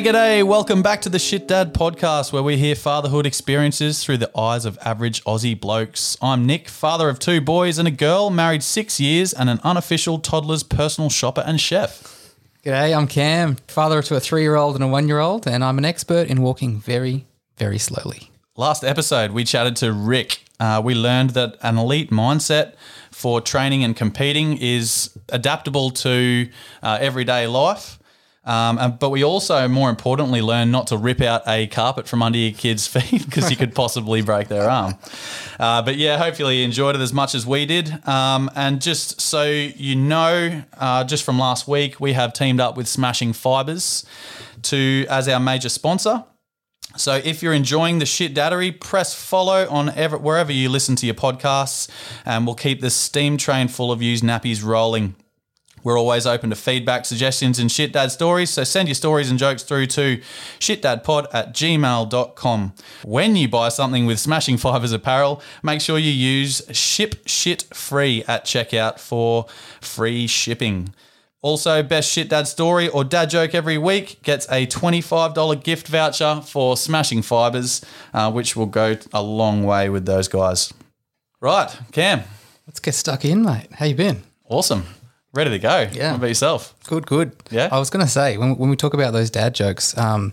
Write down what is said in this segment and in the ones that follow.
G'day, g'day. Welcome back to the Shit Dad podcast where we hear fatherhood experiences through the eyes of average Aussie blokes. I'm Nick, father of two boys and a girl, married six years, and an unofficial toddler's personal shopper and chef. G'day, I'm Cam, father to a three year old and a one year old, and I'm an expert in walking very, very slowly. Last episode, we chatted to Rick. Uh, we learned that an elite mindset for training and competing is adaptable to uh, everyday life. Um, but we also, more importantly, learned not to rip out a carpet from under your kids' feet because you could possibly break their arm. Uh, but yeah, hopefully you enjoyed it as much as we did. Um, and just so you know, uh, just from last week, we have teamed up with Smashing Fibers to as our major sponsor. So if you're enjoying the shit dattery, press follow on ever, wherever you listen to your podcasts, and we'll keep the steam train full of used nappies rolling. We're always open to feedback, suggestions, and shit dad stories. So send your stories and jokes through to shitdadpod at gmail.com. When you buy something with Smashing Fibers apparel, make sure you use ship shit free at checkout for free shipping. Also, best shit dad story or dad joke every week gets a $25 gift voucher for Smashing Fibers, uh, which will go a long way with those guys. Right, Cam, Let's get stuck in, mate. How you been? awesome. Ready to go. Yeah. What about yourself? Good, good. Yeah? I was going to say, when, when we talk about those dad jokes, um,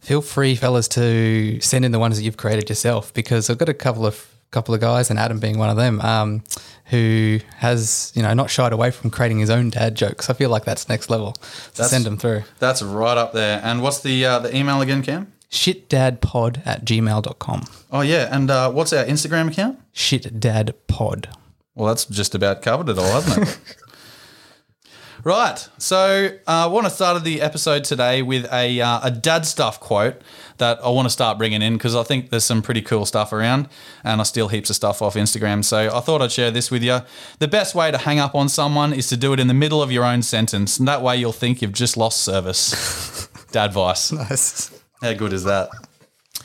feel free, fellas, to send in the ones that you've created yourself because I've got a couple of couple of guys, and Adam being one of them, um, who has you know not shied away from creating his own dad jokes. I feel like that's next level. So send them through. That's right up there. And what's the uh, the email again, Cam? Shitdadpod at gmail.com. Oh yeah, and uh, what's our Instagram account? Shitdadpod. Well, that's just about covered it all, hasn't it? right. So uh, I want to start the episode today with a uh, a dad stuff quote that I want to start bringing in because I think there's some pretty cool stuff around, and I steal heaps of stuff off Instagram. So I thought I'd share this with you. The best way to hang up on someone is to do it in the middle of your own sentence, and that way you'll think you've just lost service. dad advice. Nice. How good is that?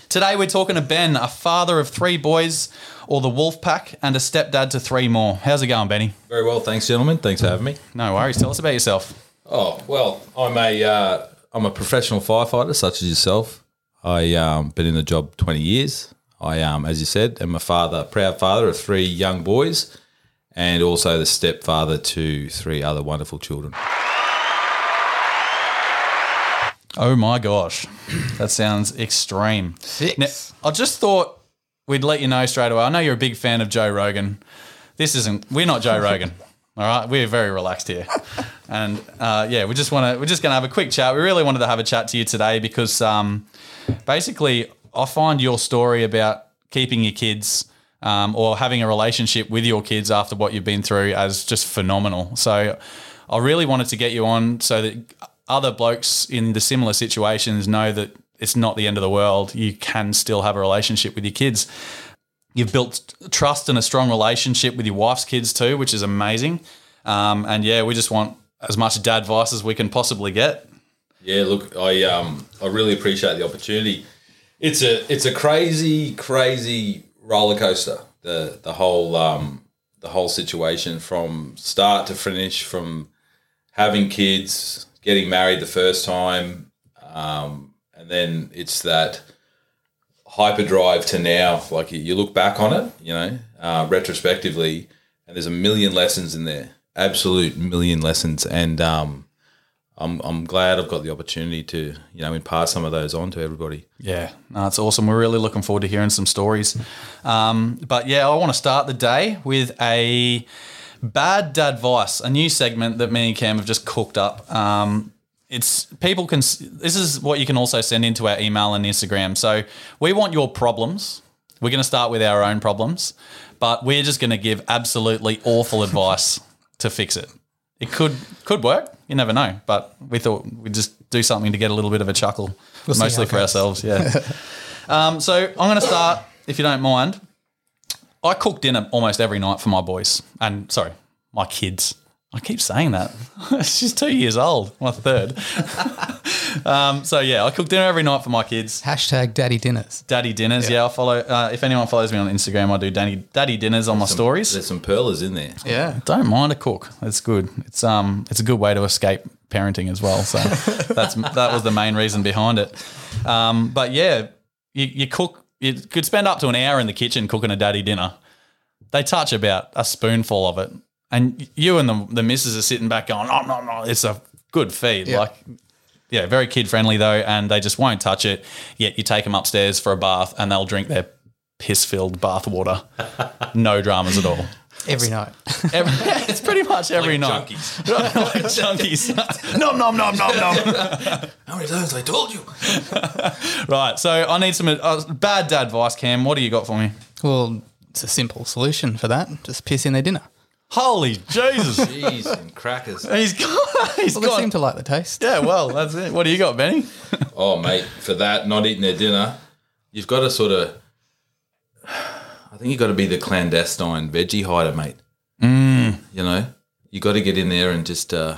Today we're talking to Ben, a father of three boys, or the wolf pack, and a stepdad to three more. How's it going, Benny? Very well, thanks, gentlemen. Thanks for having me. No worries. Tell us about yourself. Oh well, I'm a uh, I'm a professional firefighter, such as yourself. I um, been in the job 20 years. I um, as you said, am a father, proud father of three young boys, and also the stepfather to three other wonderful children. Oh my gosh, that sounds extreme. Six. Now, I just thought we'd let you know straight away. I know you're a big fan of Joe Rogan. This isn't. We're not Joe Rogan. All right, we're very relaxed here, and uh, yeah, we just want to. We're just going to have a quick chat. We really wanted to have a chat to you today because um, basically, I find your story about keeping your kids um, or having a relationship with your kids after what you've been through as just phenomenal. So, I really wanted to get you on so that other blokes in the similar situations know that it's not the end of the world. You can still have a relationship with your kids. You've built trust and a strong relationship with your wife's kids too, which is amazing. Um, and yeah, we just want as much dad advice as we can possibly get. Yeah, look, I um I really appreciate the opportunity. It's a it's a crazy crazy roller coaster. The the whole um the whole situation from start to finish from having kids, getting married the first time, um, and then it's that hyperdrive to now. Like you- look back on it, you know, uh, retrospectively, and there's a million lessons in there, absolute million lessons, and um, I'm I'm glad I've got the opportunity to you know impart some of those on to everybody. Yeah, it's awesome. We're really looking forward to hearing some stories. Um, but yeah, I want to start the day with a bad dad advice, a new segment that me and Cam have just cooked up. Um, it's people can. This is what you can also send into our email and Instagram. So we want your problems. We're going to start with our own problems, but we're just going to give absolutely awful advice to fix it. It could could work. You never know. But we thought we'd just do something to get a little bit of a chuckle, how mostly for ourselves. Yeah. um, so I'm going to start, if you don't mind. I cook dinner almost every night for my boys, and sorry, my kids. I keep saying that. She's two years old, my third. um, so yeah, I cook dinner every night for my kids. Hashtag daddy dinners. Daddy dinners. Yeah, I follow. Uh, if anyone follows me on Instagram, I do daddy daddy dinners on my stories. There's some pearlers in there. Yeah. Don't mind a cook. It's good. It's um it's a good way to escape parenting as well. So that's that was the main reason behind it. Um, but yeah, you, you cook. You could spend up to an hour in the kitchen cooking a daddy dinner. They touch about a spoonful of it, and you and the the missus are sitting back going, "Oh no, no, it's a good feed." Yeah. Like, yeah, very kid friendly though, and they just won't touch it. Yet you take them upstairs for a bath, and they'll drink their piss filled bath water. no dramas at all. Every night. Every, it's pretty much every Like night. junkies. like junkies. nom nom nom nom nom. How many times I told you? Right. So I need some uh, bad dad advice, Cam. What do you got for me? well, it's a simple solution for that. Just piss in their dinner. Holy Jesus. Jeez, and crackers. he's got. He's Well, they got. seem to like the taste. yeah. Well, that's it. What do you got, Benny? Oh, mate, for that, not eating their dinner, you've got to sort of. I think you've got to be the clandestine veggie hider, mate. Mm. You know, you got to get in there and just a uh,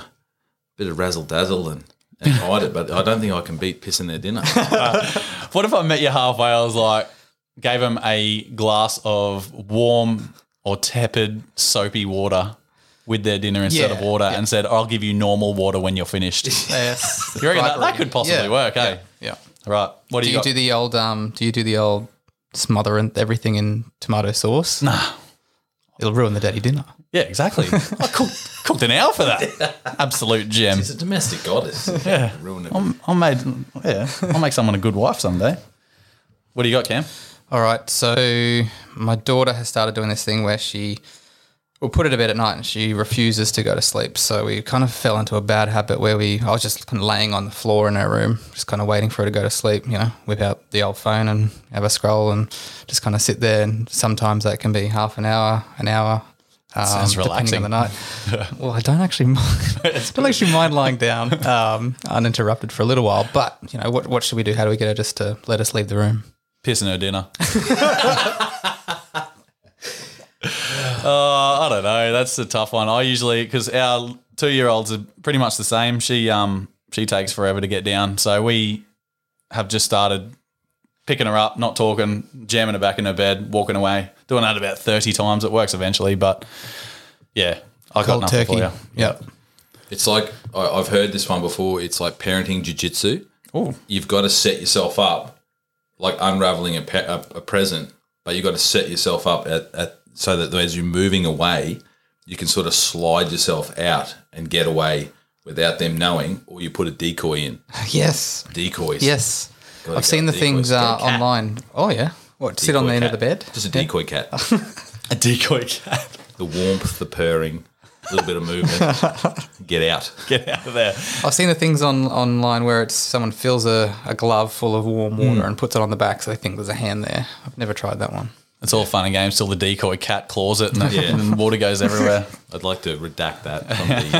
bit of razzle dazzle and, and hide it. But I don't think I can beat pissing their dinner. What if I met you halfway? I was like, gave him a glass of warm or tepid soapy water with their dinner instead Yeah, of water, yeah. and said, "I'll give you normal water when you're finished." Yes. You reckon that, that could possibly Yeah. work, eh? Yeah. Right. What do, Do you, you got? do the old um do you do the old smother and everything in tomato sauce? nah. It'll ruin the daddy dinner. Yeah, exactly. I cooked, cooked an hour for that. Absolute gem. It's a domestic goddess. Yeah. Ruin it. I'm, I'm made. Yeah, I'll make someone a good wife someday. What do you got, Cam? All right. So my daughter has started doing this thing where she will put her to bed at night and she refuses to go to sleep. So we kind of fell into a bad habit where we I was just kind of laying on the floor in her room, just kind of waiting for her to go to sleep, you know, whip out the old phone and have a scroll and just kind of sit there and sometimes that can be half an hour, an hour. Um, Sounds depending on the night. well, I don't actually mind. don't actually mind lying down um, uninterrupted for a little while. But you know, what what should we do? How do we get her just to let us leave the room? Pissing her dinner. uh, I don't know. That's a tough one. I usually because our two year olds are pretty much the same. She um she takes forever to get down, so we have just started picking her up, not talking, jamming her back in her bed, walking away, doing that about thirty times. It works eventually, but yeah, I got Cold nothing turkey. for you. Yep. It's like I, I've heard this one before. It's like parenting jujitsu. Oh, You've got to set yourself up like unraveling a, pe- a, a present, but you've got to set yourself up at, at so that as you're moving away, you can sort of slide yourself out and get away without them knowing, or you put a decoy in. Yes. Decoys. Yes. Gotta I've seen go the things uh, Get a cat. online. Oh yeah. What? sit on Decoy the end of the bed. Just a decoy cat. a decoy cat. The warmth, the purring, a little bit of movement. Get out. Get out of there. I've seen the things on online where it's someone fills a, a glove full of warm water and puts it on the back, so they think there's a hand there. I've never tried that one. It's all fun and games till the decoy cat claws it and, the, Yeah. and water goes everywhere. I'd like to redact that from the.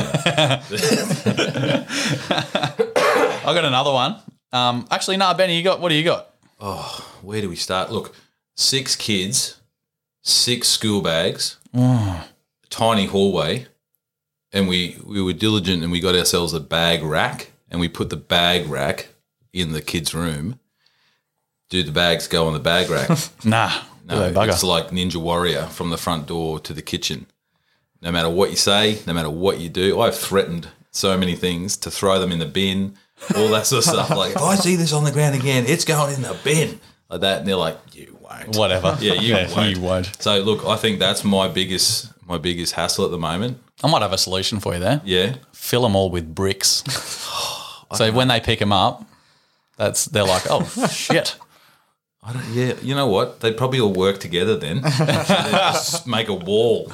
Uh, I got another one. Um, actually, nah, Benny, you got what do you got? Oh, where do we start? Look, six kids, six school bags, tiny hallway, and we we were diligent and we got ourselves a bag rack and we put the bag rack in the kids' room. Do the bags go on the bag rack? Nah, No, it's like Ninja Warrior from the front door to the kitchen. No matter what you say, no matter what you do, I've threatened so many things to throw them in the bin, all that sort of stuff. Like, if I see this on the ground again, it's going in the bin. Like that. And they're like, you won't. Whatever. Yeah, you won't. You won't. So look, I think that's my biggest my biggest hassle at the moment. I might have a solution for you there. Yeah. Fill them all with bricks. so when they pick them up, that's they're like, oh shit. I don't, yeah, you know what? They'd probably all work together then. Just make a wall,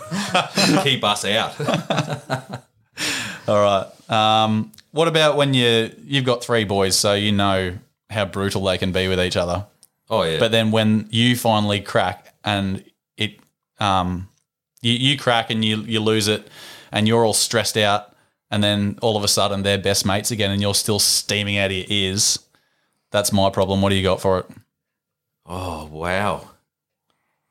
keep us out. All right. Um, what about when you you've got three boys, so you know how brutal they can be with each other. Oh yeah, But then when you finally crack and it, um, you, you crack and you you lose it, and you're all stressed out, and then all of a sudden they're best mates again, and you're still steaming out of your ears. That's my problem. What do you got for it? oh wow.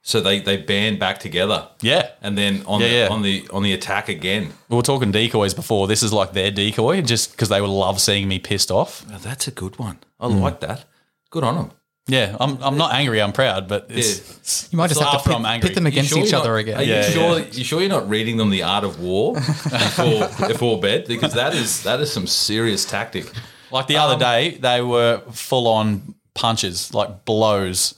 So they they band back together, Yeah, and then on Yeah, the yeah. on the on the attack again. we were talking decoys before. This is like their decoy, just because they would love seeing me pissed off. Oh, that's a good one. I like hmm. that. Good on them. Yeah, I'm, I'm not angry. I'm proud, but it's, it's You might just have after to I'm pit, angry. pit them against sure each you're other again. Are you Yeah, sure? You sure you're not reading them the art of war before before bed? Because that is that is some serious tactic. Like the Um, other day, they were full on punches, like blows,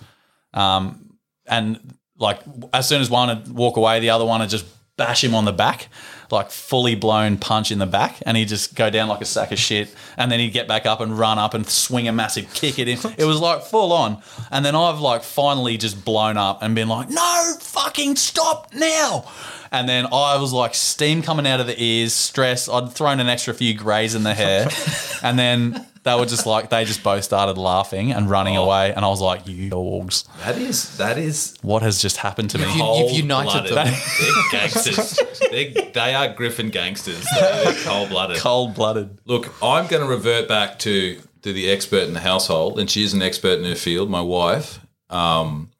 um, and like as soon as one would walk away, the other one would just bash him on the back, like fully blown punch in the back, and he'd just go down like a sack of shit, and then he'd get back up and run up and swing a massive kick at him. It was like full on, and then I've like finally just blown up and been like, no, fucking stop now. And then I was like steam coming out of the ears, stress. I'd thrown an extra few greys in the hair, and then they were just like they just both started laughing and running Oh. away, and I was like, "You dogs, That is that is what has just happened to me?" You- you've united cold-blooded. them. They're gangsters. They're, they are Griffin gangsters. They're cold blooded. Cold blooded. Look, I'm going to revert back to to the expert in the household, and she is an expert in her field. My wife, um,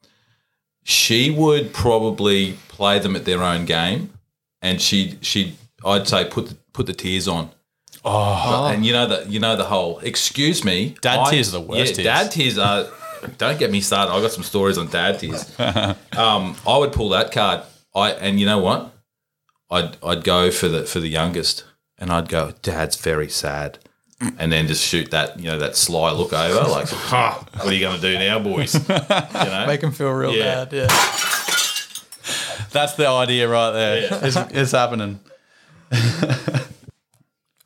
she would probably play them at their own game, and she she I'd say put the, put the tears on. Oh, and you know that you know the whole. Excuse me, Dad I- tears are the worst Yeah, tears. dad tears are. Don't get me started. I got some stories on dad tears. um, I would pull that card. I and you know what? I'd I'd go for the for the youngest, and I'd go, Dad's very sad, and then just shoot that you know that sly look over, like, ha, what are you going to do now, boys? You know, Make them feel real Yeah. bad. Yeah. That's the idea right there. It's, it's happening.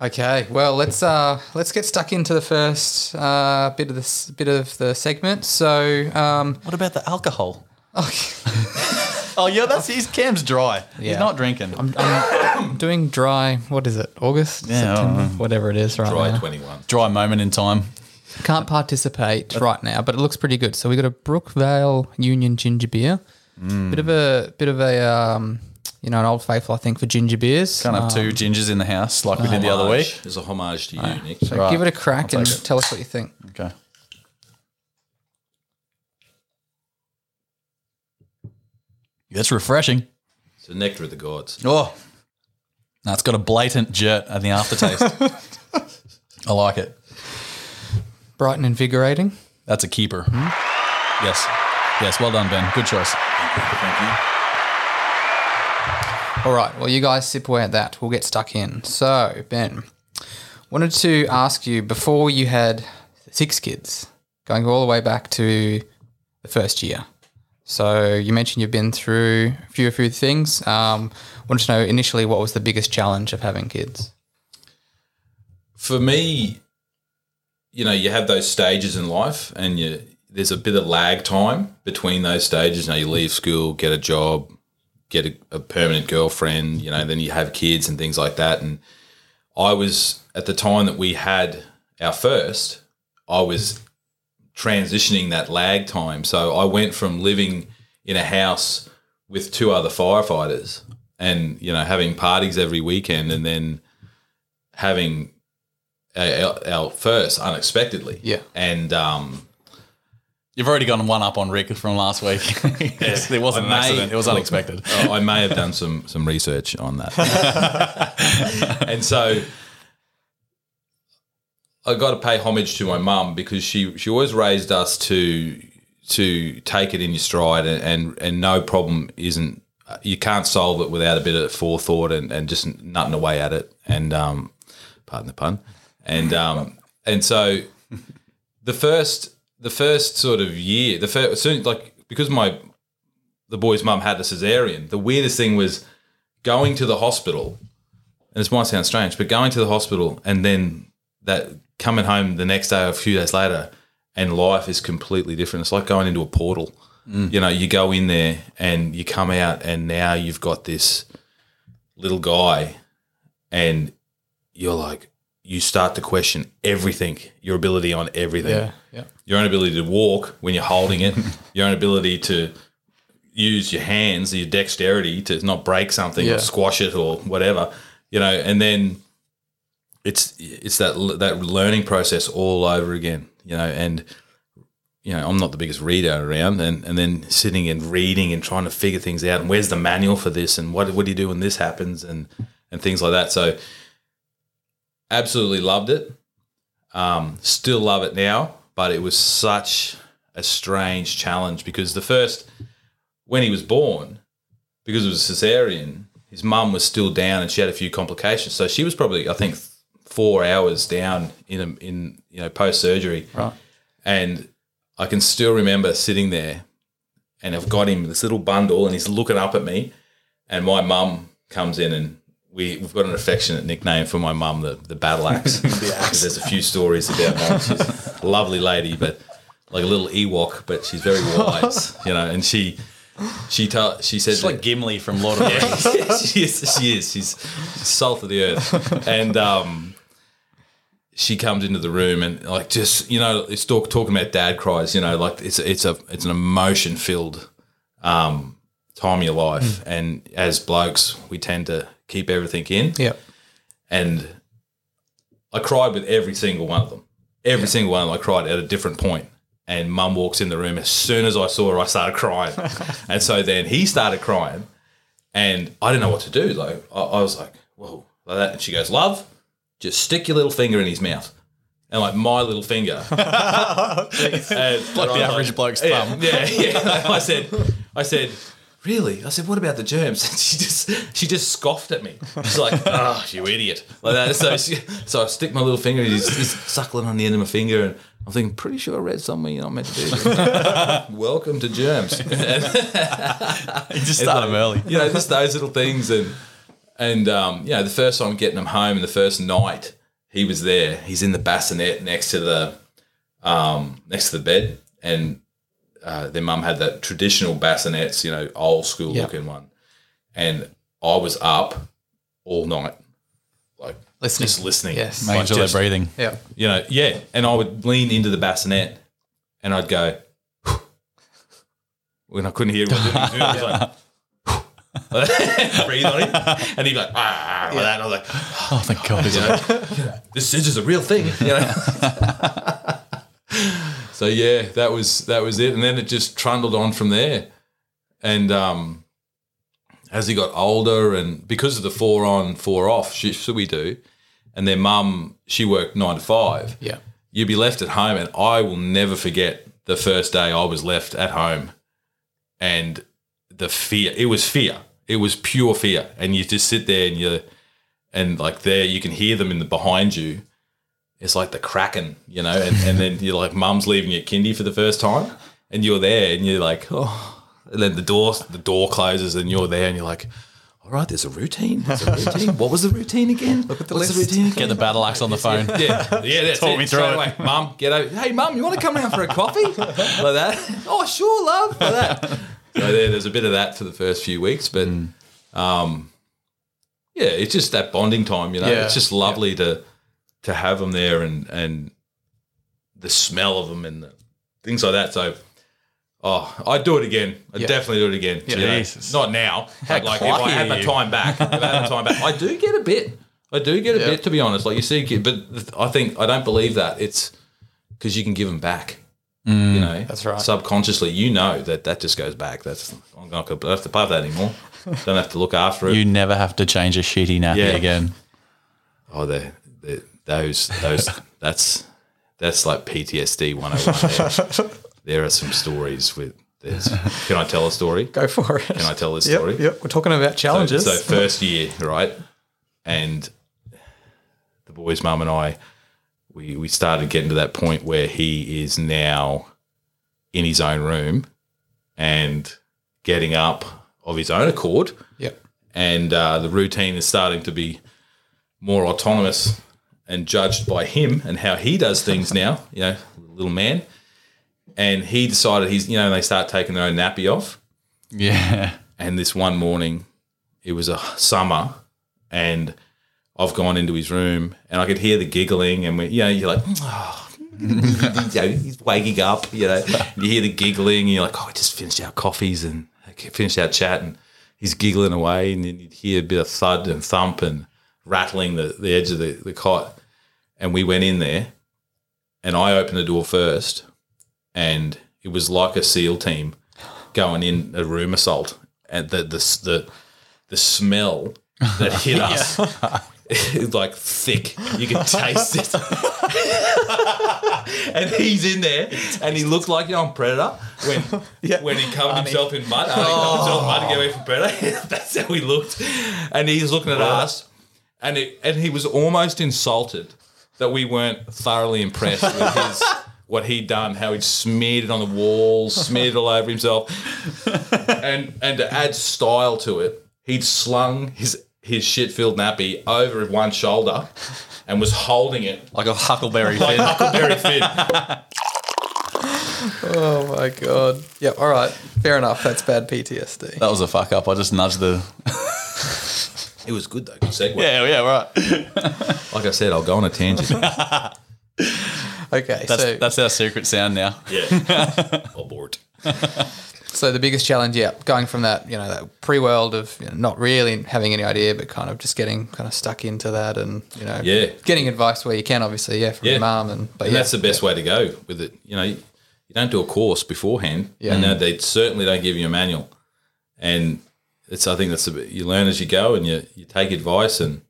Okay, well let's uh let's get stuck into the first uh bit of this bit of the segment. So um What about the alcohol? okay. Oh yeah, that's his Cam's dry. Yeah. He's not drinking. I'm, I'm doing dry. What is it? August, Yeah, September, know. whatever it is right try now. twenty one. dry moment in time. Can't participate right now, but it looks pretty good. So we got a Brookvale Union ginger beer. Mm. Bit of a bit of a um, you know an old faithful I think for ginger beers. Can't have Um, two gingers in the house like we did the other week. There's a homage to you, Nick. So Right. give it a crack I'll and it. tell us what you think. Okay. That's refreshing. It's the nectar of the gods. Oh, that's got a blatant jert at the aftertaste. I like it. Bright and invigorating. That's a keeper. Yes. Yes. Well done, Ben. Good choice. Thank you. All right. Well, you guys sip away at that. We'll get stuck in. So, Ben, wanted to ask you before you had six kids, going all the way back to the first year. So you mentioned you've been through a few, a few things. Um, wanted to know initially what was the biggest challenge of having kids. For me, you know, you have those stages in life, and you there's a bit of lag time between those stages. Know, you leave school, get a job, get a, a permanent girlfriend. You know, then you have kids and things like that. And I was at the time that we had our first, I was transitioning that lag time. So I went from living in a house with two other firefighters and, you know, having parties every weekend and then having our, our first unexpectedly. Yeah. And, um, You've already gone one up on Rick from last week. Yes, it wasn't an may- accident. It was unexpected. I may have done some some research on that. and so I got to pay homage to my mum because she she always raised us to to take it in your stride and and, and no problem isn't you can't solve it without a bit of forethought and, and just nutting away at it and um pardon the pun and um and so the first the first sort of year the first soon like because my the boy's mum had a cesarean the weirdest thing was going to the hospital and this might sound strange but going to the hospital and then that coming home the next day or a few days later and life is completely different. It's like going into a portal. Mm. You know you go in there and you come out and now you've got this little guy and you're like you start to question everything your ability on everything Yeah. yeah. your own ability to walk when you're holding it, your own ability to use your hands, your dexterity to not break something Yeah. or squash it or whatever, you know, and then it's it's that that learning process all over again, you know, and you know, I'm not the biggest reader around and, and then sitting and reading and trying to figure things out and where's the manual for this and what what do you do when this happens and and things like that. So absolutely loved it. Um, still love it now, but it was such a strange challenge because the first when he was born, because it was cesarean, his mum was still down and she had a few complications. So she was probably, I think, four hours down in a, in you know post surgery. Right. And I can still remember sitting there, and I've got him this little bundle, and he's looking up at me, and my mum comes in and. We, we've got an affectionate nickname for my mum, the, the battle axe. Because There's a few stories about mum. She's a lovely lady, but like a little Ewok, but she's very wise, you know. And she she told she said It's like Gimli from Lord of the Rings. she is. She is. She's salt of the earth, and um, she comes into the room and like just you know, it's talk, talking about dad cries. You know, like it's it's a it's an emotion filled um, time of your life, and as blokes, we tend to keep everything in. Yep. And I cried with every single one of them. Every single one of them, I cried at a different point. And mum walks in the room. As soon as I saw her, I started crying. and so then he started crying. And I didn't know what to do. Like I, I was like, whoa, like that. And she goes, Love, just stick your little finger in his mouth. And like my little finger. and, Like the average bloke's yeah, thumb. Yeah, yeah. I said, I said, really? I said, what about the germs? And she just, she just scoffed at me. She's like, oh, you idiot, like that. So, she, so I stick my little finger, and he's, he's suckling on the end of my finger, and I'm thinking, pretty sure I read somewhere you're not meant to do. this. Welcome to germs. You just start them early. you know, just those little things, and and um, you know, the first time getting him home, and the first night he was there. He's in the bassinet next to the um, next to the bed, and uh, their mum had that traditional bassinets, you know, old school Yeah. looking one, and I was up all night, like Listening. just listening, Yes. Making Like, sure just- they're breathing. Yeah. you know, yeah. And I would lean into the bassinet and I'd go, when I couldn't hear what he was doing, I was like, breathe on him. And he'd be like, ah, like that. And I was like, Oh, thank God. you know, this scissor's a real thing, you know. so yeah, that was that was it. And then it just trundled on from there. And um as he got older and because of the four on, four off shifts that we do, and their mum, she worked nine to five Yeah. you'd be left at home and I will never forget the first day I was left at home and the fear it was fear it was pure fear and you just sit there and you and like there you can hear them in the behind you it's like the kraken you know and, and then you're like mum's leaving at kindy for the first time and you're there and you're like oh and then the door the door closes and you're there and you're like all right there's a routine there's a routine what was the routine again look at the What's list. the routine again? Get the battle axe on the phone. Yeah, yeah, that's Talk it. me through Straight it. away, Mum, get over. Hey, mum, you want to come round for a coffee? like that? Oh, sure, love. Like that. So there, there's a bit of that for the first few weeks, but um, yeah, it's just that bonding time. You know, Yeah. it's just lovely to to have them there and and the smell of them and the things like that. So. Oh, I'd do it again. I'd Yeah. definitely do it again. you know. Jesus. Not now. But like if I had my time back, if I had my time back, I do get a bit. I do get a Yeah. bit, to be honest. Like you see, but I think I don't believe that it's because you can give them back. you mm. know, that's right. Subconsciously, you know that that just goes back. That's I'm not going to have to pay that anymore. don't have to look after it. You never have to change a shitty nappy Yeah. again. oh, they they those those that's that's like PTSD 101. There, there are some stories with. There's, can I tell a story? Go for it. Can I tell this Yep, story? Yep. We're talking about challenges. So, so first year, right? And the boy's mum and I, we we started getting to that point where he is now in his own room and getting up of his own accord, yep. and uh, the routine is starting to be more autonomous and judged by him and how he does things now. You know, little man. And he decided he's, you know, they start taking their own nappy off. Yeah. And this one morning, it was a summer, and I've gone into his room, and I could hear the giggling, and we, you know, you're like, oh, you know, he's waking up, you know, you hear the giggling, and you're like, oh, we just finished our coffees and finished our chat, and he's giggling away, and then you'd hear a bit of thud and thump and rattling the, the edge of the, the cot, and we went in there, and I opened the door first, and it was like a SEAL team going in a room assault, and the the the, the smell that hit us. Like thick. You could taste it. and he's in there, and he looked like you know on Predator when when he covered himself in mud. Arnie covered himself in mud to get away from Predator. That's how he looked, and he's looking at us, and it, and he was almost insulted that we weren't thoroughly impressed with his. What he'd done, how he'd smeared it on the walls, smeared it all over himself, and and to add style to it, he'd slung his his shit-filled nappy over one shoulder, and was holding it Like a huckleberry like fin. Huckleberry Finn. Oh my god. Yeah. All right. Fair enough. That's bad PTSD. that was a fuck up. I just nudged the. It was good though. Good segue. Yeah, yeah, right. Like I said, I'll go on a tangent. Okay. That's so that's our secret sound now. yeah. Abort. so the biggest challenge, yeah, going from that you know that pre-world of you know, not really having any idea, but kind of just getting kind of stuck into that, and you know, Yeah. getting advice where you can, obviously, yeah, from Yeah. your mum, and but And yeah, that's the best way to go with it. You know, you don't do a course beforehand, Yeah. and mm. they certainly don't give you a manual. And it's I think that's a bit, you learn as you go, and you you take advice and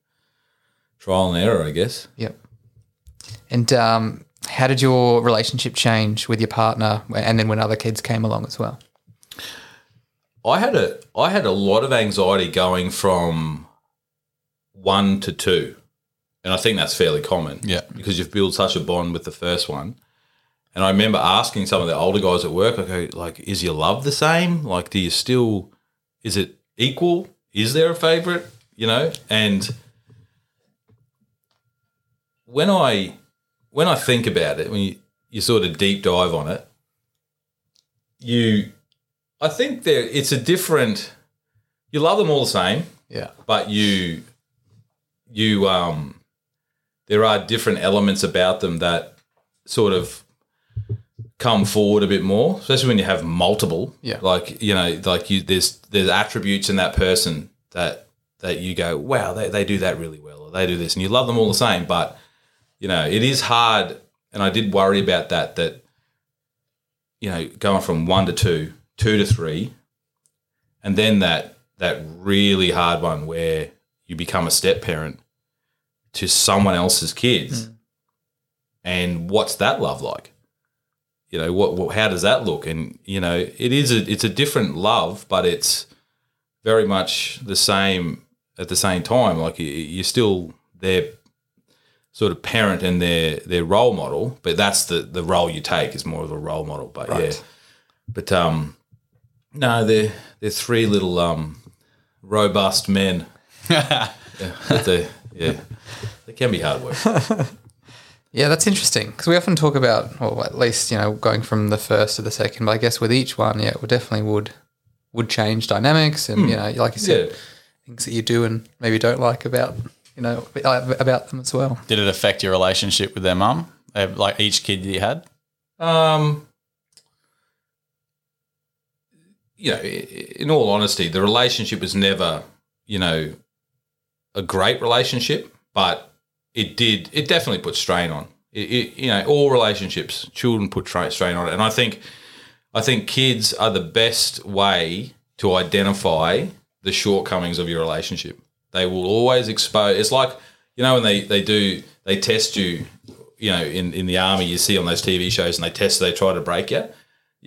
trial and error, I guess. Yep. And um, how did your relationship change with your partner, and then when other kids came along as well? I had a I had a lot of anxiety going from one to two, and I think that's fairly common. Yeah. because you've built such a bond with the first one. And I remember asking some of the older guys at work, I go, like, is your love the same? Like, do you still, is it equal? Is there a favorite? You know, and when I when I think about it, when you, you sort of deep dive on it, you I think there it's a different you love them all the same, Yeah. but you you um there are different elements about them that sort of come forward a bit more, especially when you have multiple. Yeah. Like, you know, like you there's there's attributes in that person that that you go, wow, they, they do that really well, or they do this, and you love them all the same. But, you know, it is hard and I did worry about that, that, you know, going from one to two, two to three, and then that that really hard one where you become a step parent to someone else's kids. Mm. And what's that love like? You know, what, what how does that look? And you know, it is a it's a different love, but it's very much the same at the same time. Like you- you're still their sort of parent and their their role model, but that's the the role you take is more of a role model. But yeah, but um, no, they're they're three little um robust men. yeah, but they yeah, they can be hard work. Yeah, that's interesting because we often talk about, or at least you know, going from the first to the second. But I guess with each one, yeah, we definitely would would change dynamics, and you know, like you said, Yeah. things that you do and maybe don't like about you know about them as well. Did it affect your relationship with their mum? Uh, Like each kid you had? Um, you know, in all honesty, the relationship was never, you know, a great relationship, but it did, it definitely put strain on. It, it, you know, all relationships, children put tra- strain on it, and I think, I think kids are the best way to identify the shortcomings of your relationship. They will always expose. It's like you know when they they do they test you. You know, in, in the army, you see on those TV shows, and they test, they try to break you,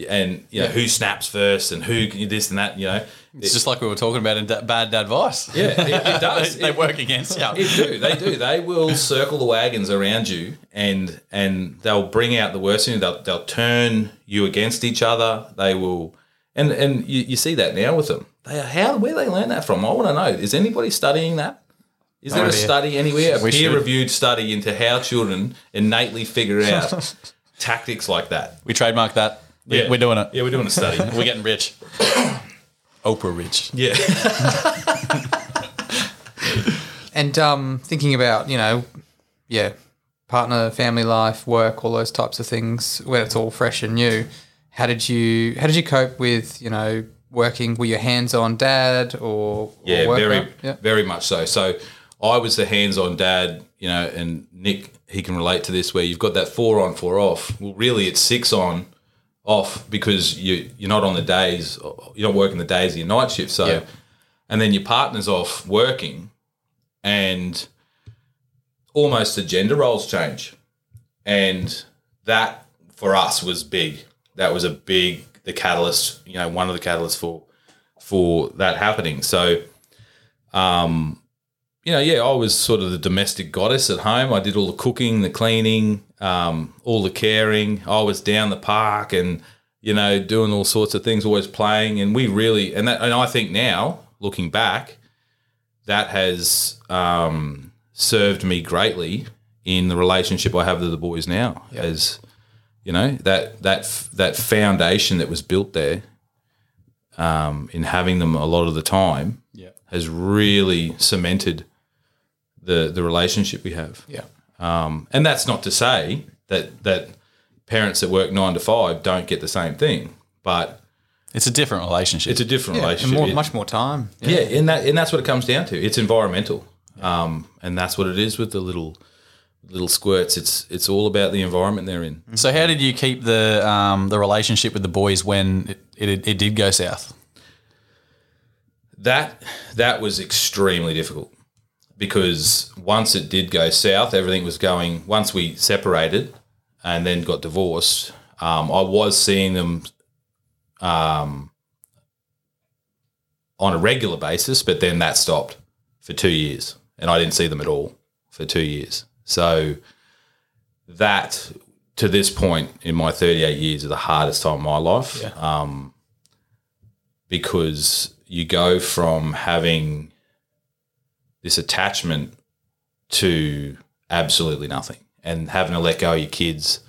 and you know who snaps first, and who can this and that. You know, It's just like we were talking about in da- bad advice. yeah, it, it does. they, It- work against you. It do. They do. They will circle the wagons around you, and and they'll bring out the worst in you. They'll they'll turn you against each other. They will, and and you, you see that now with them. They how where they learn that from? I want to know. Is anybody studying that? Is there a study anywhere, a peer-reviewed study into how children innately figure out tactics like that? we trademark that. We- Yeah. We're doing it. Yeah, we're doing a study. We're getting rich. Oprah rich. yeah, And um, thinking about you know, yeah, partner, family life, work, all those types of things when it's all fresh and new. How did you how did you cope with you know working? Were you hands on dad or Yeah, or very, yeah very much so. So I was the hands-on dad, you know, and Nick he can relate to this where you've got that four on, four off. Well, really, it's six on, off because you you're not on the days, you're not working the days of your night shift. So, Yeah. and then your partner's off working, and almost the gender roles change. and that for us was big. That was a big the catalyst. You know, one of the catalysts for for that happening. So, um, you know, yeah, I was sort of the domestic goddess at home. I did all the cooking, the cleaning, um, all the caring. I was down the park and you know doing all sorts of things, always playing. And we really and that and I think now looking back, that has um, served me greatly in the relationship I have with the boys now. As you know that that that foundation that was built there um, in having them a lot of the time Yeah. has really cemented the the relationship we have. Yeah. Um, and that's not to say that that parents that work nine to five don't get the same thing, but It's a different relationship. it's a different And relationship. more, It- much more time. yeah, and that and that's what it comes down to. It's environmental, um, and that's what it is with the little little squirts. It's it's all about the environment they're in. so how did you keep the um, the relationship with the boys when it, it, it did go south? That that was extremely difficult because once it did go south, everything was going. Once we separated and then got divorced, um, I was seeing them um, on a regular basis, but then that stopped for two years, and I didn't see them at all for two years. So that to this point in my 38 years is the hardest time of my life. Um, because you go from having this attachment to absolutely nothing and having to let go of your kids.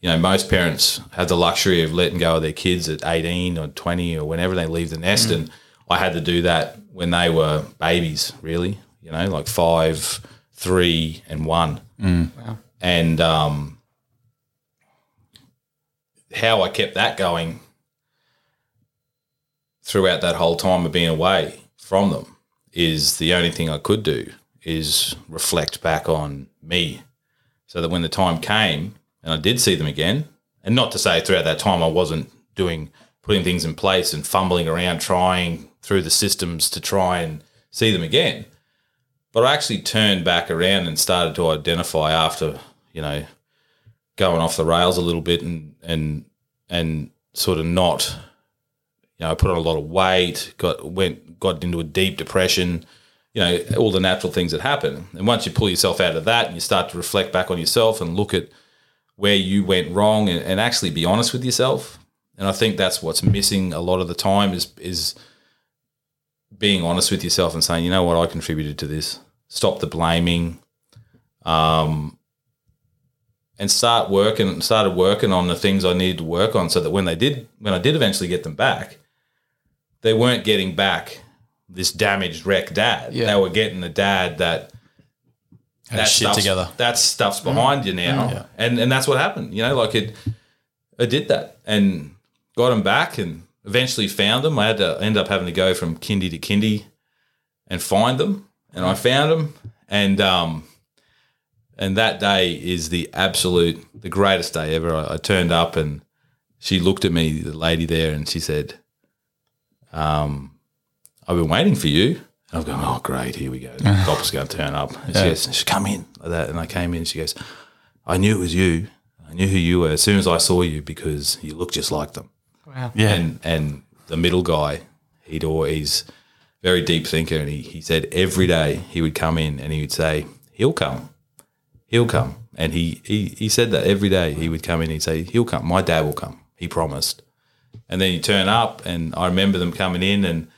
You know, most parents have the luxury of letting go of their kids at 18 or 20 or whenever they leave the nest. And I had to do that when they were babies, really, you know, like five, three, and one. Wow. And um, how I kept that going throughout that whole time of being away from them is the only thing I could do is reflect back on me so that when the time came and I did see them again, and not to say throughout that time I wasn't doing putting things in place and fumbling around trying through the systems to try and see them again. But I actually turned back around and started to identify after, you know, going off the rails a little bit and and and sort of not you know, I put on a lot of weight, got went got into a deep depression, you know, all the natural things that happen. And once you pull yourself out of that and you start to reflect back on yourself and look at where you went wrong and, and actually be honest with yourself. And I think that's what's missing a lot of the time is is being honest with yourself and saying, you know what, I contributed to this. Stop the blaming. Um and start working started working on the things I needed to work on so that when they did when I did eventually get them back, they weren't getting back this damaged wreck dad. Yeah. They were getting the dad that Had his shit together. That stuff's mm. behind you now, mm. Yeah. and and that's what happened. You know, like it, I did that and got them back, and eventually found them. I had to end up having to go from kindy to kindy and find them, and I mm. found them, and um, and that day is the absolute the greatest day ever. I, I turned up and she looked at me, the lady there, and she said, um, "I've been waiting for you." And I'm going, "Oh, great, here we go. The cop's going to turn up." And she goes, "She come in like that," and I came in. She goes, "I knew it was you. I knew who you were as soon as I saw you because you look just like them." Wow. Yeah. and and the middle guy, he'd always very deep thinker, and he, he said every day he would come in and he would say, "He'll come, he'll come," and he he he said that every day he would come in, and he'd say, "He'll come, my dad will come," he promised, and then you turn up, and I remember them coming in and.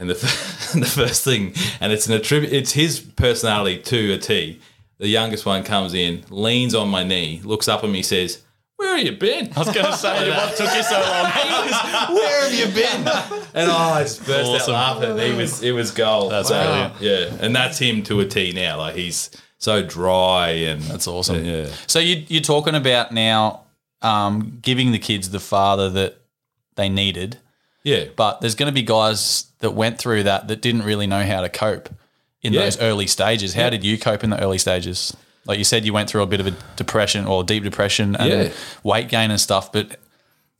And the, the first thing, and it's an attribute, it's his personality to a T. The youngest one comes in, leans on my knee, looks up at me, says, "Where have you been?" I was going to say, what took you so long? where have you been? And oh, I just burst Awesome. out laughing. He was it was gold. That's Wow. Yeah, and that's him to a T now. Like he's so dry and That's awesome. Yeah. So you, you're talking about now um, giving the kids the father that they needed, Yeah, but there's going to be guys that went through that that didn't really know how to cope in Yeah. those early stages. How did you cope in the early stages? Like you said, you went through a bit of a depression or deep depression and Yeah. weight gain and stuff, but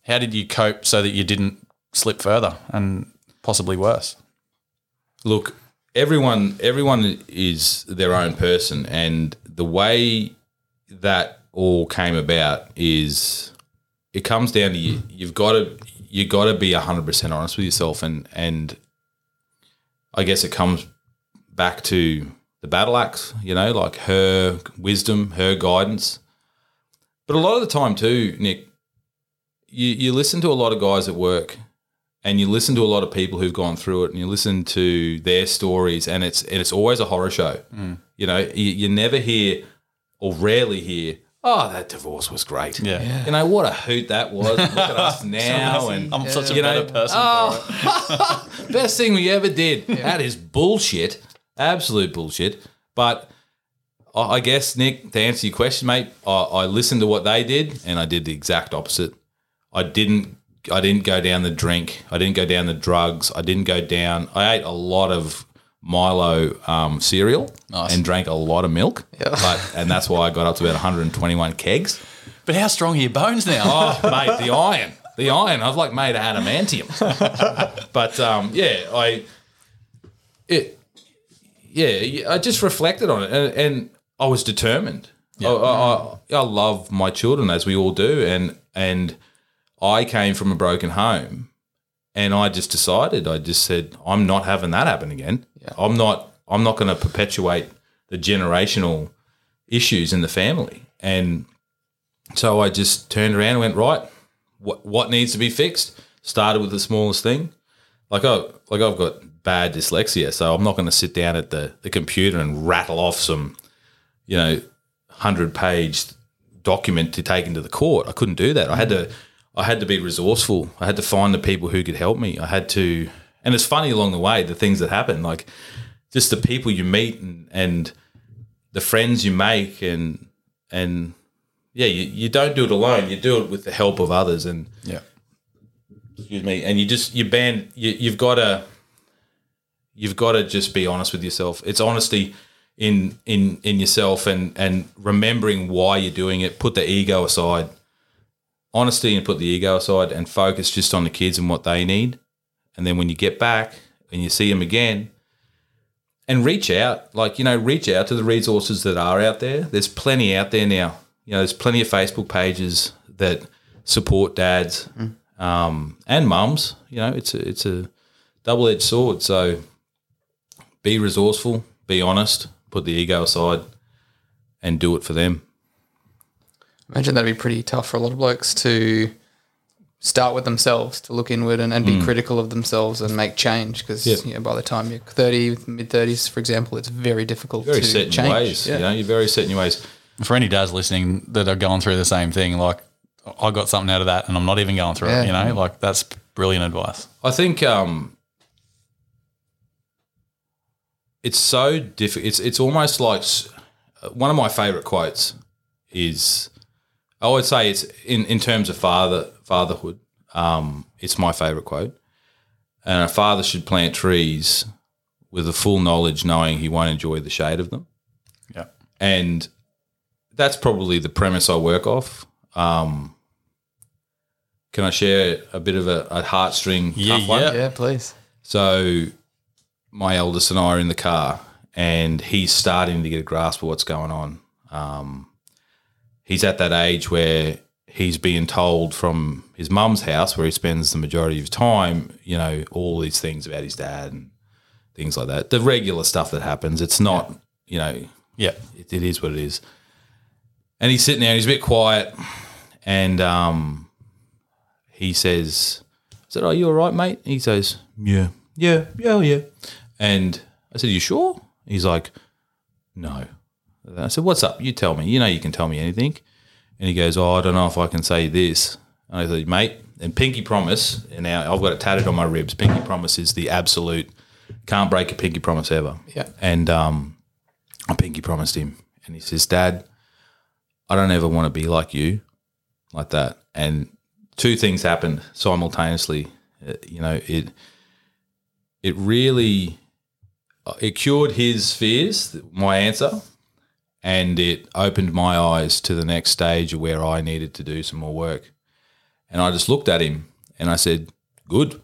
how did you cope so that you didn't slip further and possibly worse? look, everyone everyone is their own person, and the way that all came about is it comes down to you. You've got to you got to be hundred percent honest with yourself, and and I guess it comes back to the battle axe. You know, like her wisdom, her guidance. But a lot of the time too, Nick, you you listen to a lot of guys at work, and you listen to a lot of people who've gone through it, and you listen to their stories, and it's and it's always a horror show. Mm. You know, you, you never hear or rarely hear, "Oh, that divorce was great." Yeah. You know what a hoot that was. Look at us now, and I'm such a You better know, person. oh, best thing we ever did. That is bullshit, absolute bullshit. But I I guess Nick, to answer your question, mate, I, I listened to what they did, and I did the exact opposite. I didn't. I didn't go down the drink. I didn't go down the drugs. I didn't go down. I ate a lot of Milo um, cereal Nice. and drank a lot of milk. Yeah. But, and that's why I got up to about 121 kegs. But how strong are your bones now? Oh, mate, the iron, the iron. I've like made of adamantium. but um, yeah, I it yeah, I just reflected on it, and, and I was determined. I, I, I, I love my children as we all do, and and I came from a broken home, and I just decided. I just said, I'm not having that happen again. I'm not. I'm not going to perpetuate the generational issues in the family, and so I just turned around and went right. What what needs to be fixed? Started with the smallest thing. Like I like I've got bad dyslexia, so I'm not going to sit down at the, the computer and rattle off some, you know, hundred page document to take into the court. I couldn't do that. I had to I had to be resourceful. I had to find the people who could help me. I had to and it's funny along the way the things that happen, like just the people you meet and, and the friends you make and and yeah, you, you don't do it alone. You do it with the help of others, and yeah. excuse me, and you just you band you, you've got to you've got to just be honest with yourself. It's honesty in in in yourself, and and remembering why you're doing it. Put the ego aside, honesty, and put the ego aside, and focus just on the kids and what they need. And then when you get back and you see them again, and reach out, like you know, reach out to the resources that are out there. There's plenty out there now. You know, there's plenty of Facebook pages that support dads um, and mums. You know, it's a, it's a double edged sword. So be resourceful, be honest, put the ego aside, and do it for them. Imagine that'd be pretty tough for a lot of blokes to start with themselves, to look inward and, and be critical of themselves and make change. Because Mm. Yep. you know, by the time you're 30, mid 30s, for example, it's very difficult Very to set in change. ways. Yeah. You know, you're very set in your ways. For any dads listening that are going through the same thing, like I got something out of that, and I'm not even going through Yeah. it. You know, like that's brilliant advice. I think um, it's so difficult. It's it's almost like one of my favorite quotes is I would say it's in, in terms of father fatherhood. Um, it's my favorite quote, and a father should plant trees with a full knowledge, knowing he won't enjoy the shade of them, Yeah. and that's probably the premise I work off. Um, can I share a bit of a, a heartstring Yeah, tough one? yeah. Yeah, please. So my eldest and I are in the car, and he's starting to get a grasp of what's going on. Um, he's at that age where he's being told from his mum's house, where he spends the majority of his time, you know, all these things about his dad and things like that. The regular stuff that happens. It's not, you know, Yeah. it, it is what it is. And he's sitting there, and he's a bit quiet, and um, he says, I said, "Are you all right, mate?" He says, "Yeah, yeah, yeah, yeah." And I said, "You sure?" He's like, "No." I said, "What's up? You tell me. You know you can tell me anything." And he goes, "Oh, I don't know if I can say this." And I said, "Mate," and pinky promise, and now I've got it tatted on my ribs. Pinky promise is the absolute. Can't break a pinky promise ever. Yeah. And um, I pinky promised him, and he says, "Dad, I don't ever want to be like you, like that." And two things happened simultaneously. Uh, you know, it it really uh, it cured his fears, my answer, and it opened my eyes to the next stage of where I needed to do some more work. And I just looked at him and I said, "Good."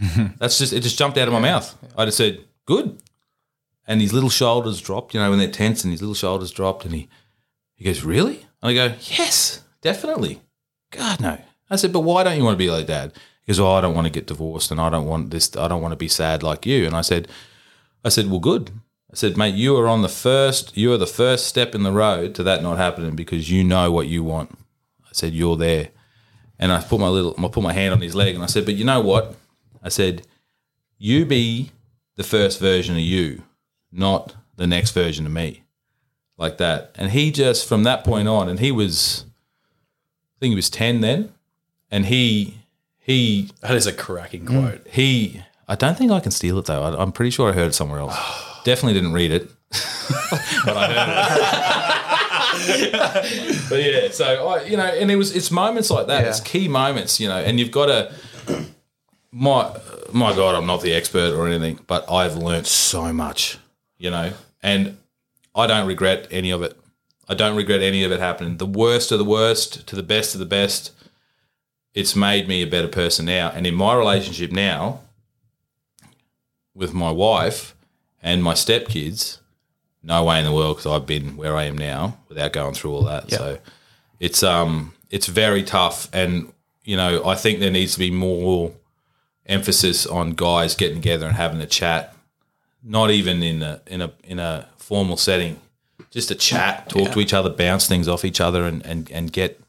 That's just it. Just jumped out of my mouth. I just said, "Good." and his little shoulders dropped. You know, when they're tense, and his little shoulders dropped, and he He goes, really? And I go, yes, definitely. God, no. I said, but why don't you want to be like dad? He goes, oh, I don't want to get divorced and I don't want this, I don't want to be sad like you. And I said, I said, well, good. I said, mate, you are on the first, you are the first step in the road to that not happening because you know what you want. I said, you're there. And I put my little, I put my hand on his leg and I said, but you know what? I said, you be the first version of you, not the next version of me, like that. And he just, from that point on, and he was, I think he was 10 then, and he, he, That is a cracking quote. he, I don't think I can steal it though. I, I'm pretty sure I heard it somewhere else. Definitely didn't read it. but I heard it. but yeah, so I, you know, and it was it's moments like that. Yeah. It's key moments, you know, and you've got to. My my God, I'm not the expert or anything, but I've learnt so much, you know, and I don't regret any of it. I don't regret any of it happening. The worst of the worst to the best of the best. It's made me a better person now, and in my relationship now, with my wife and my stepkids, no way in the world because I've been where I am now without going through all that. So it's um it's very tough, and you know I think there needs to be more emphasis on guys getting together and having a chat, not even in a in a in a formal setting, just a chat, talk to each other, bounce things off each other, and and and get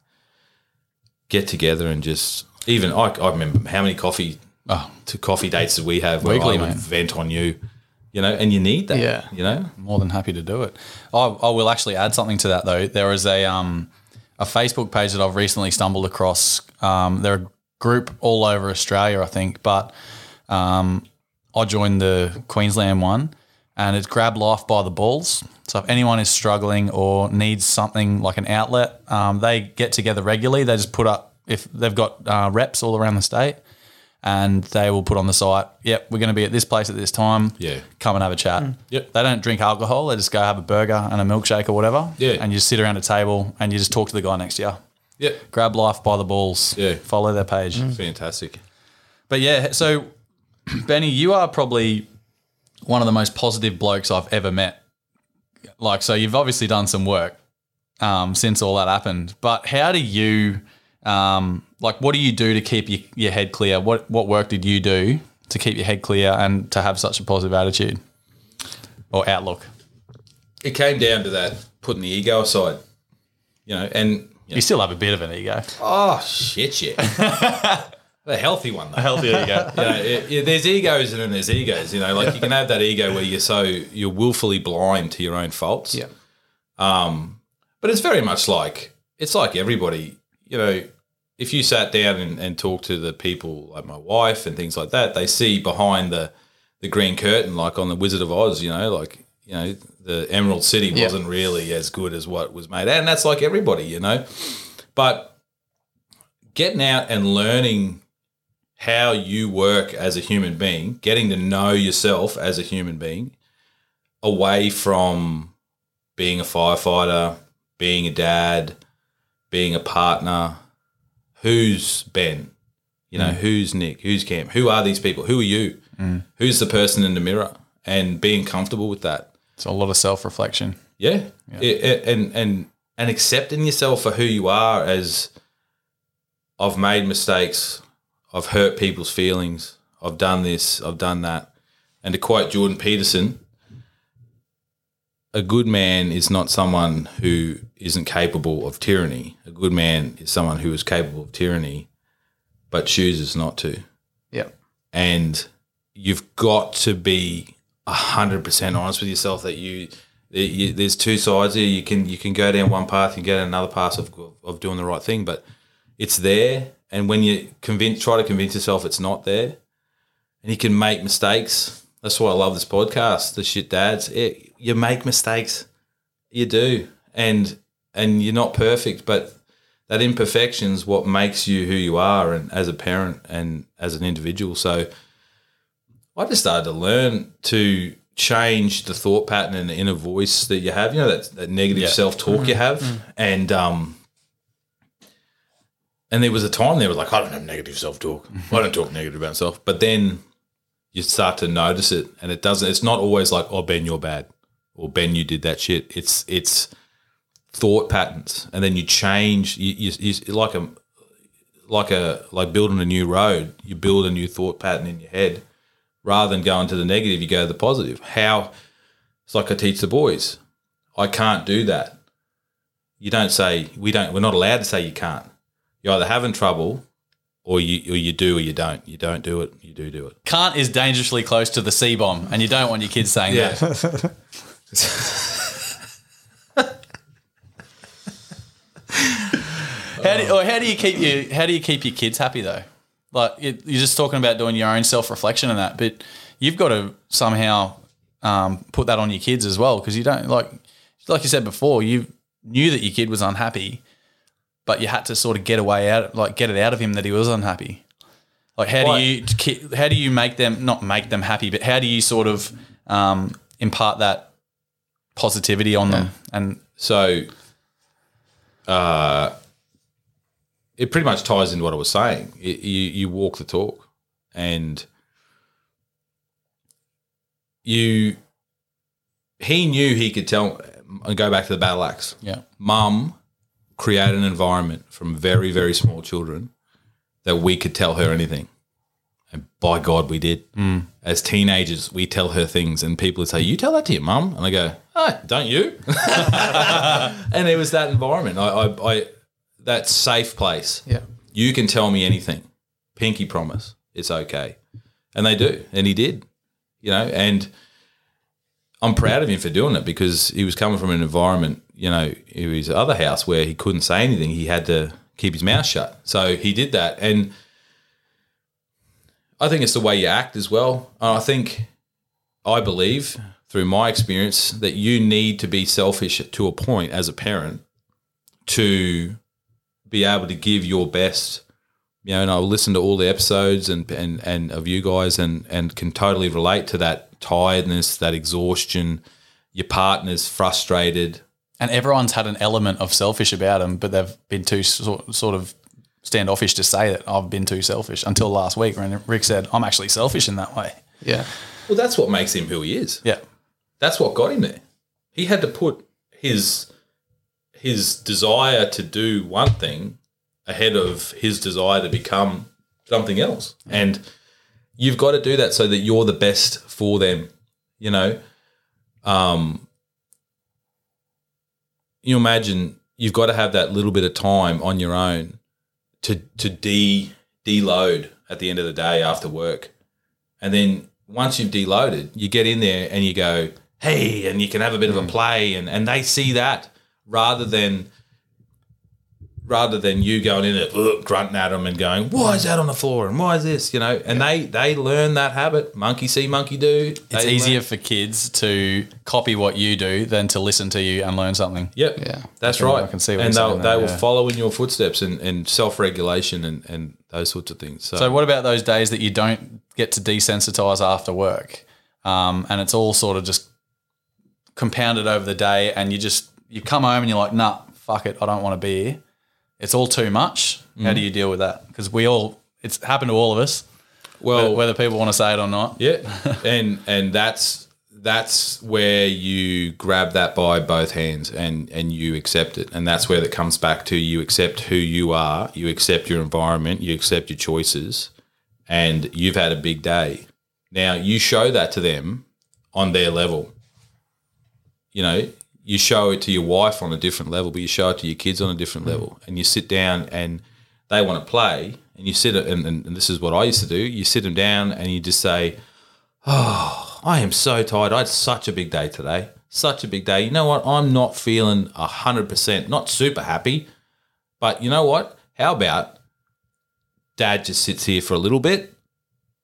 get together and just even I, I remember how many coffee Oh. to coffee dates that we have where Weekly, I would vent on you, you know, and you need that, Yeah. you know, More than happy to do it. I, I will actually add something to that though. There is a um a Facebook page that I've recently stumbled across. Um, they're a group all over Australia, I think, but um, I joined the Queensland one, and it's Grab Life by the Balls. So if anyone is struggling or needs something like an outlet, um, they get together regularly. They just put up if they've got uh, reps all around the state, and they will put on the site. Yep, we're going to be at this place at this time. Yeah. come and have a chat. Yep. They don't drink alcohol. They just go have a burger and a milkshake or whatever. Yeah. and you just sit around a table and you just talk to the guy next to you. yeah, Grab life by the balls. Yeah. follow their page. fantastic. But yeah, so Benny, you are probably one of the most positive blokes I've ever met. Like, so you've obviously done some work um, since all that happened. But how do you, um, like, what do you do to keep your, your head clear? What what work did you do to keep your head clear and to have such a positive attitude or outlook? It came down to that putting the ego aside, you know, and you know, still have a bit of an ego. oh shit, yeah, a healthy one though. Healthy ego. you know, it, it- there's egos and then there's egos. You know, like you can have that ego where you're so you're willfully blind to your own faults. Yeah. Um, But it's very much like it's like everybody, you know, if you sat down and, and talked to the people like my wife and things like that, they see behind the the green curtain, like on the Wizard of Oz, you know, like you know, the Emerald City Yeah. wasn't really as good as what was made. out, And that's like everybody, you know. But getting out and learning how you work as a human being, getting to know yourself as a human being, away from being a firefighter, being a dad, being a partner. Who's Ben? You know, mm. who's Nick? Who's Cam? Who are these people? Who are you? Mm. Who's the person in the mirror? And being comfortable with that. It's a lot of self reflection. Yeah. It- it- and and and accepting yourself for who you are as I've made mistakes, I've hurt people's feelings, I've done this, I've done that. And to quote Jordan Peterson, a good man is not someone who isn't capable of tyranny. A good man is someone who is capable of tyranny but chooses not to Yeah. and you've got to be hundred percent honest with yourself that you, that you there's two sides here. You can you can go down one path and get another path of of doing the right thing, but it's there. And when you convince, try to convince yourself it's not there, and you can make mistakes. That's why I love this podcast, the shit dads. It, you make mistakes, you do, and and you're not perfect, but that imperfection is what makes you who you are, and as a parent and as an individual. So I just started to learn to change the thought pattern and the inner voice that you have. You know that, that negative Yeah. self talk you have, and um, and there was a time there was like I don't have negative self talk. I don't talk negative about myself. But then you start to notice it, and it doesn't. It's not always like oh Ben you're bad or Ben you did that shit. It's it's thought patterns, and then you change. You, you, you like a like a like building a new road. You build a new thought pattern in your head, rather than going to the negative. You go to the positive. How? It's like I teach the boys. I can't do that. You don't say we don't. We're not allowed to say you can't. You're either having trouble, or you or you do or you don't. You don't do it. You do do it. Can't is dangerously close to the C bomb, and you don't want your kids saying that. How do, or how do you keep you how do you keep your kids happy though? Like it, you're just talking about doing your own self reflection and that, but you've got to somehow um, put that on your kids as well because you don't like like you said before you knew that your kid was unhappy, but you had to sort of get away out like get it out of him that he was unhappy. Like how do you how do you make them not make them happy, but how do you sort of um, impart that positivity on them and So, uh, it pretty much ties into what I was saying. It, you you walk the talk, and you he knew he could tell and go back to the battle axe. yeah Mum created an environment from very very small children that we could tell her anything. And by God, we did. As teenagers, we tell her things, and people would say, "You tell that to your mum," and I go, "Oh, don't you?" and it was that environment. I, I, I that safe place. Yeah. You can tell me anything. Pinky promise. It's okay. And they do. And he did. You know, and I'm proud of him for doing it because he was coming from an environment, you know, in his other house where he couldn't say anything. He had to keep his mouth shut. So he did that. And I think it's the way you act as well. And I think, I believe through my experience that you need to be selfish to a point as a parent to be able to give your best. You know, and I'll listen to all the episodes and, and, and of you guys and, and can totally relate to that tiredness, that exhaustion. Your partner's frustrated. and everyone's had an element of selfish about them, but they've been too sort, sort of standoffish to say that I've been too selfish until last week when Rick said I'm actually selfish in that way. Yeah. Well, that's what makes him who he is. Yeah, That's what got him there. He had to put his his desire to do one thing ahead of his desire to become something else. And you've got to do that so that you're the best for them. You know, um, you imagine you've got to have that little bit of time on your own to to de deload at the end of the day after work, and then once you've deloaded, you get in there and you go, hey, and you can have a bit of a play, and and they see that rather than rather than you going in and "Ugh," grunting at them and going, why is that on the floor and why is this, you know? And they they learn that habit. Monkey see, monkey do. it's easier learn- for kids to copy what you do than to listen to you and learn something. Yep. Yeah. That's I right. I can see and they'll, they will yeah. follow in your footsteps and, and self regulation and, and those sorts of things. So, So what about those days that you don't get to desensitize after work, um, and it's all sort of just compounded over the day, and you just you come home and you're like, nah, fuck it, I don't want to be here. It's all too much. Mm. How do you deal with that? Because we all, it's happened to all of us, well, whether people want to say it or not. Yeah, and and that's that's where you grab that by both hands and and you accept it, and that's where it comes back to you accept who you are, you accept your environment, you accept your choices, and you've had a big day. Now you show that to them on their level. You know, you show it to your wife on a different level, but you show it to your kids on a different mm. level, and you sit down and they want to play, and you sit and, and, and this is what I used to do. You sit them down and you just say, "Oh, I am so tired. I had such a big day today. Such a big day. You know what? I'm not feeling a hundred percent, not super happy, but you know what? How about Dad just sits here for a little bit,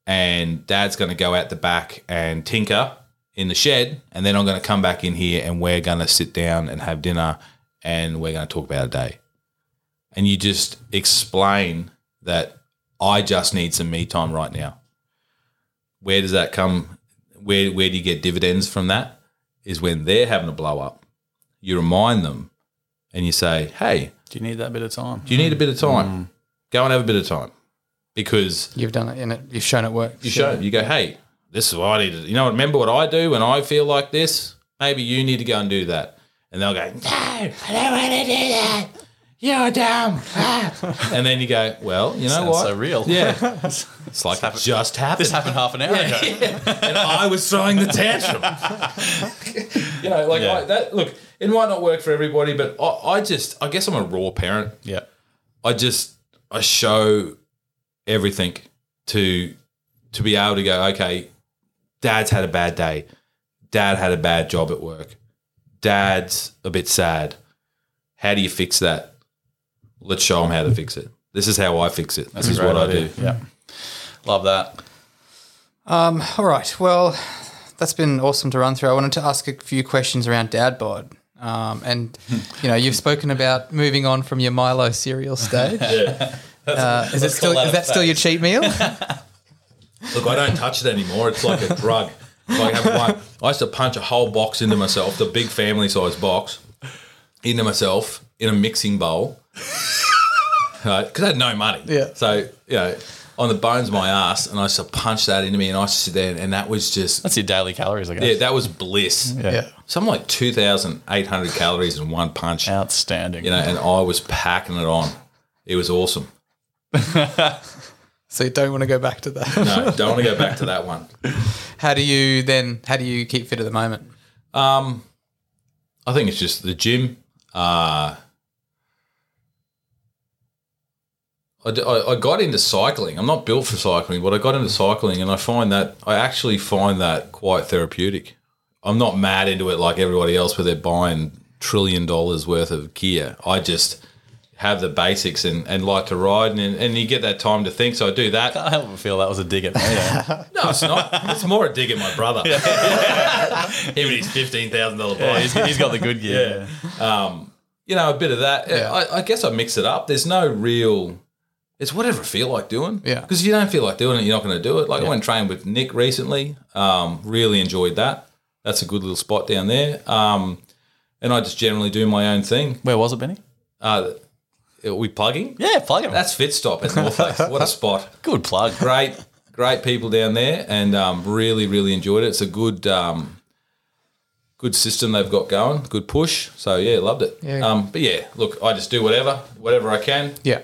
and Dad's going to go out the back and tinker." In the shed, and then I'm going to come back in here and we're going to sit down and have dinner and we're going to talk about a day. And you just explain that I just need some me time right now. Where does that come? Where where do you get dividends from that? Is when they're having a blow up. You remind them and you say, Hey, Do you need that bit of time? do you need a bit of time? Mm. Go and have a bit of time. Because You've done it and it, you've shown it works. you show you go, hey, this is what I need to. You know, remember what I do when I feel like this. Maybe you need to go and do that, and they'll go, "No, I don't want to do that. You're dumb." Ah. and then you go, "Well, you know Sounds what? so real. Yeah, it's like it just happened. This happened half an hour ago. and I was throwing the tantrum. you know, like Yeah. I, that. Look, it might not work for everybody, but I, I just, I guess I'm a raw parent. Yeah. I just, I show everything to, to be able to go. Okay, Dad's had a bad day. Dad had a bad job at work. Dad's a bit sad. How do you fix that? Let's show them how to fix it. This is how I fix it. This is Great what I do. Yeah. Love that. All right. Well, that's been awesome to run through. I wanted to ask a few questions around dad bod. Um, and you know, you've spoken about moving on from your Milo cereal stage. Uh, is it still call that is a that still your cheat meal? Look, I don't touch it anymore. It's like a drug. If I have one, I used to punch a whole box into myself, the big family size box, into myself in a mixing bowl. Because I had no money. Yeah. So, you know, on the bones of my ass, and I used to punch that into me, and I used to sit there, and that was just, That's your daily calories, I guess. yeah, that was bliss. yeah. Something like 2,800 calories in one punch, Outstanding. you know, and I was packing it on. It was awesome. So you don't want to go back to that. No, don't want to go back to that one. How do you then? How do you keep fit at the moment? Um, I think it's just the gym. Uh, I, I- I got into cycling. I'm not built for cycling, but I got into cycling, and I find that I actually find that quite therapeutic. I'm not mad into it like everybody else, where they're buying trillion dollars worth of gear. I just have the basics and, and like to ride, and, and you get that time to think. So I do that. I help feel that was a dig at me. Yeah. No, it's not. It's more a dig at my brother. Him and his fifteen thousand dollar bike. he's, he's got the good gear. Yeah. Um, you know, a bit of that. Yeah. I, I guess I mix it up. There's no real. It's whatever I feel like doing. Yeah. Because if you don't feel like doing it, you're not going to do it. Like I went and trained with Nick recently. Um, really enjoyed that. That's a good little spot down there. Um, and I just generally do my own thing. Where was it, Benny? Uh, are we plugging? Yeah, plug him. That's Fitstop at. What a spot. good plug. Great, great people down there, and um, really, really enjoyed it. It's a good, um, good system they've got going. Good push. So yeah, loved it. Yeah. Um, but yeah, look, I just do whatever, whatever I can, Yeah.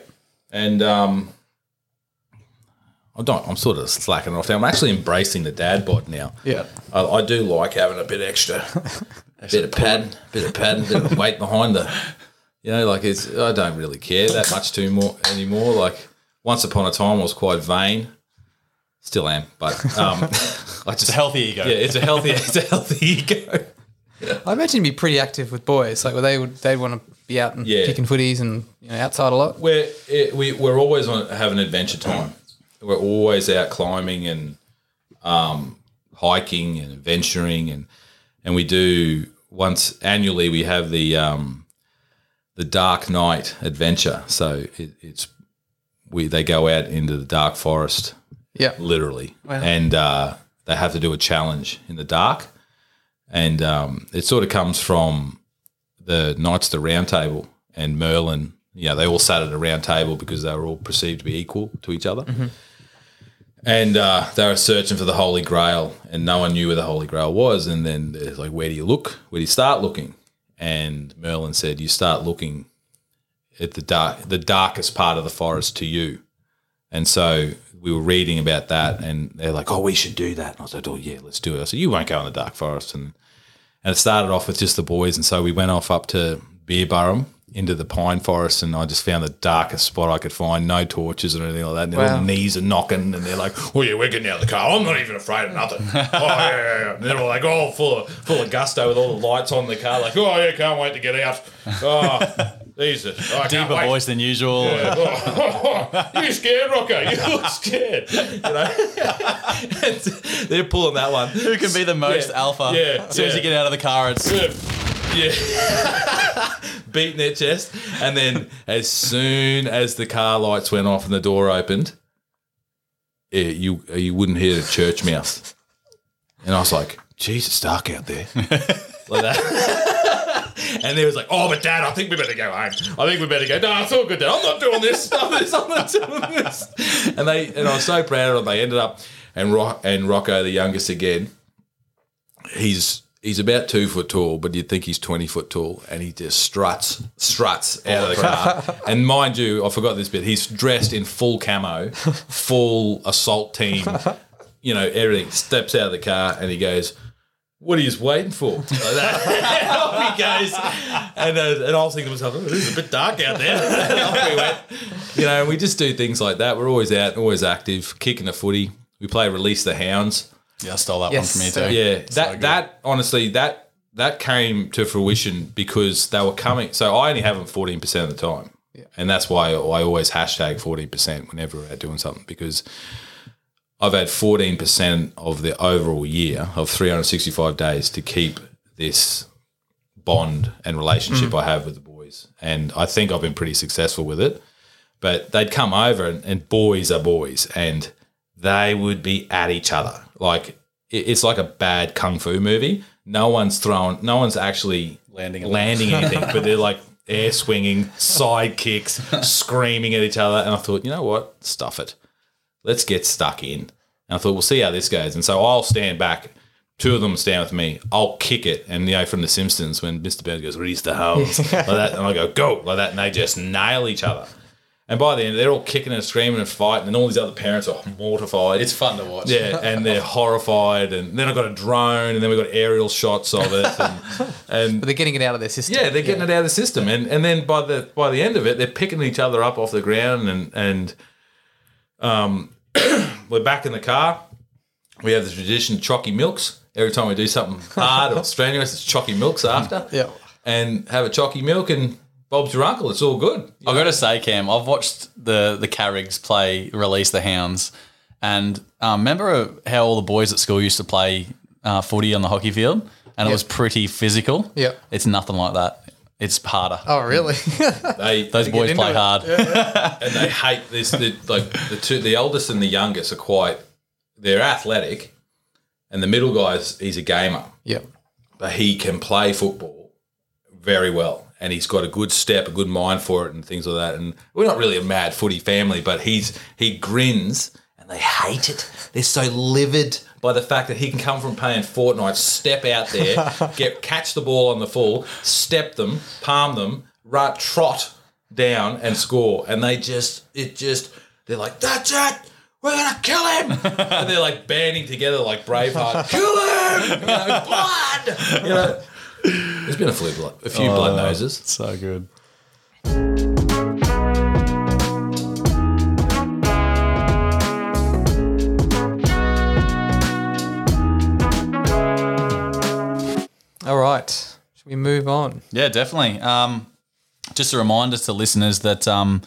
and um, I don't. I'm sort of slacking off. Now. I'm actually embracing the dad bod now. Yeah. I, I do like having a bit extra, bit of padding, bit of padding, bit of weight behind the. You know, like it's. I don't really care that much too more anymore. Like once upon a time, I was quite vain. Still am, but um, I It's just a healthy ego. yeah, it's a healthy, it's a healthy ego. I imagine you'd be pretty active with boys. Like, well, they would they'd want to be out and Yeah. kicking footies and you know outside a lot. We're it, we we're always on having adventure time. We're always out climbing and um, hiking and adventuring and and we do once annually we have the um, the dark Knight adventure. So it, it's we they go out into the dark forest Yeah. literally, and uh, they have to do a challenge in the dark, and um, it sort of comes from the Knights of the Round Table and Merlin. You know, they all sat at a round table because they were all perceived to be equal to each other. And uh, they were searching for the Holy Grail, and no one knew where the Holy Grail was. And then it's like, where do you look? Where do you start looking? And Merlin said, you start looking at the dark, the darkest part of the forest to you. And so we were reading about that, and they're like, "Oh, we should do that." And I said, "Oh, yeah, let's do it." I said, "You won't go in the dark forest," and and it started off with just the boys, and so we went off up to Beerburrum into the pine forest, and I just found the darkest spot I could find, no torches or anything like that. And their Wow. little knees are knocking, and they're like, "Oh yeah, we're getting out of the car. I'm not even afraid of nothing." oh yeah, yeah, yeah. And they're all like, "Oh, full of full of gusto with all the lights on the car, like, oh yeah, can't wait to get out." Oh, these are oh, Deeper wait. voice than usual. you scared, Rocco? You look scared. You know, they're pulling that one. Who can be the most Yeah. alpha? Yeah, As soon as you get out of the car, it's Yeah. Beating their chest. And then as soon as the car lights went off and the door opened, eh, you you wouldn't hear the church mouse. And I was like, Jesus, dark out there. like that. and they was like, oh, but Dad, I think we better go home. I think we better go. No, it's all good, Dad. I'm not doing this. I'm not, I'm not doing this. And they and I was so proud of them. They ended up and Ro- and Rocco, the youngest again, he's he's about two foot tall, but you'd think he's twenty foot tall, and he just struts struts out of the car. and mind you, I forgot this bit. He's dressed in full camo, full assault team, you know everything. Steps out of the car and he goes. What are you waiting for? Like that. And off he goes. And, uh, and I was thinking to myself, oh, is a bit dark out there. We went. You know, we just do things like that. We're always out, always active, kicking the footy. We play Release the Hounds. Yeah, I stole that Yes, one from you too. Yeah, So that good. that honestly that that came to fruition because they were coming. So I only have them fourteen percent of the time, and that's why I always hashtag fourteen percent whenever we're doing something because I've had fourteen percent of the overall year of three hundred sixty five days to keep this bond and relationship mm. I have with the boys, and I think I've been pretty successful with it. But they'd come over, and, and boys are boys, and they would be at each other. Like it's like a bad kung fu movie. No one's thrown, no one's actually Landing landing anything, but they're like air swinging, side kicks, screaming at each other. And I thought, you know what? Stuff it. Let's get stuck in. And I thought, we'll see how this goes. And so I'll stand back. Two of them stand with me. I'll kick it. And, you know, from The Simpsons, when Mr. Burns goes, release the hounds, like that. And I go, go, like that. And they just nail each other. And by the end, they're all kicking and screaming and fighting. And all these other parents are mortified. It's fun to watch. Yeah, and they're horrified. And then I've got a drone, and then we've got aerial shots of it. And, and But they're getting it out of their system. yeah, they're getting it out of the system, and and then by the by the end of it, they're picking each other up off the ground, and and um, we're back in the car. We have the tradition of chalky milks. Every time we do something hard or strenuous, it's chalky milks after. Yeah. and have a chalky milk, and Bob's your uncle. It's all good. I've got to say, Cam, I've watched the the Carrigs play release the Hounds, and um, remember how all the boys at school used to play uh, footy on the hockey field, and it was pretty physical. Yep. it's nothing like that. It's harder. Oh, really? They Those boys into play it. hard. and they hate this. The, like the two, the eldest and the youngest are quite. They're athletic, and the middle guy's he's a gamer. yep. but he can play football very well. And he's got a good step, a good mind for it, and things like that. And we're not really a mad footy family, but he's he grins, and they hate it. They're so livid by the fact that he can come from playing Fortnite, step out there, get catch the ball on the full, step them, palm them, right, trot down and score. And they just it just they're like that's it. We're gonna kill him, and they're like banding together like Braveheart. Kill him! You know, blood. You know, there's been a few blood, a few blood noses. So good. All right. Should we move on? Yeah, definitely. Um, just a reminder to listeners that um,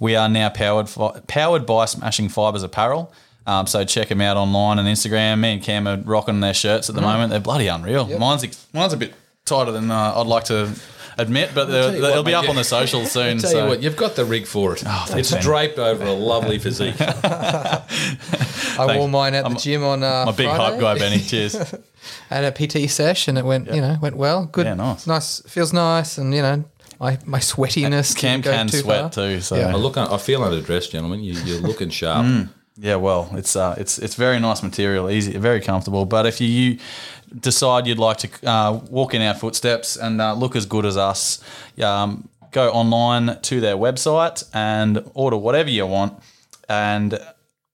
we are now powered fi- powered by Smashing Fibers Apparel. Um, so check them out online and Instagram. Me and Cam are rocking their shirts at the moment. They're bloody unreal. Mine's ex- mine's a bit tighter than uh, I'd like to admit, but they'll, tell you they'll what, be mate, up on the social soon. Tell so you what, you've got the rig for it. it's man. draped over a lovely physique. I wore mine at the gym on uh, I'm a big Friday. hype guy, Benny. Cheers. At a PT sesh, and it went, you know, went well. Good, Yeah, nice. nice, feels nice, and you know, my my sweatiness. Cam didn't go can too sweat far. too. So Yeah. I look, I feel underdressed, gentlemen. You, you're looking sharp. Yeah, well, it's uh, it's it's very nice material, easy, very comfortable. But if you, you decide you'd like to uh, walk in our footsteps and uh, look as good as us, um, go online to their website and order whatever you want, and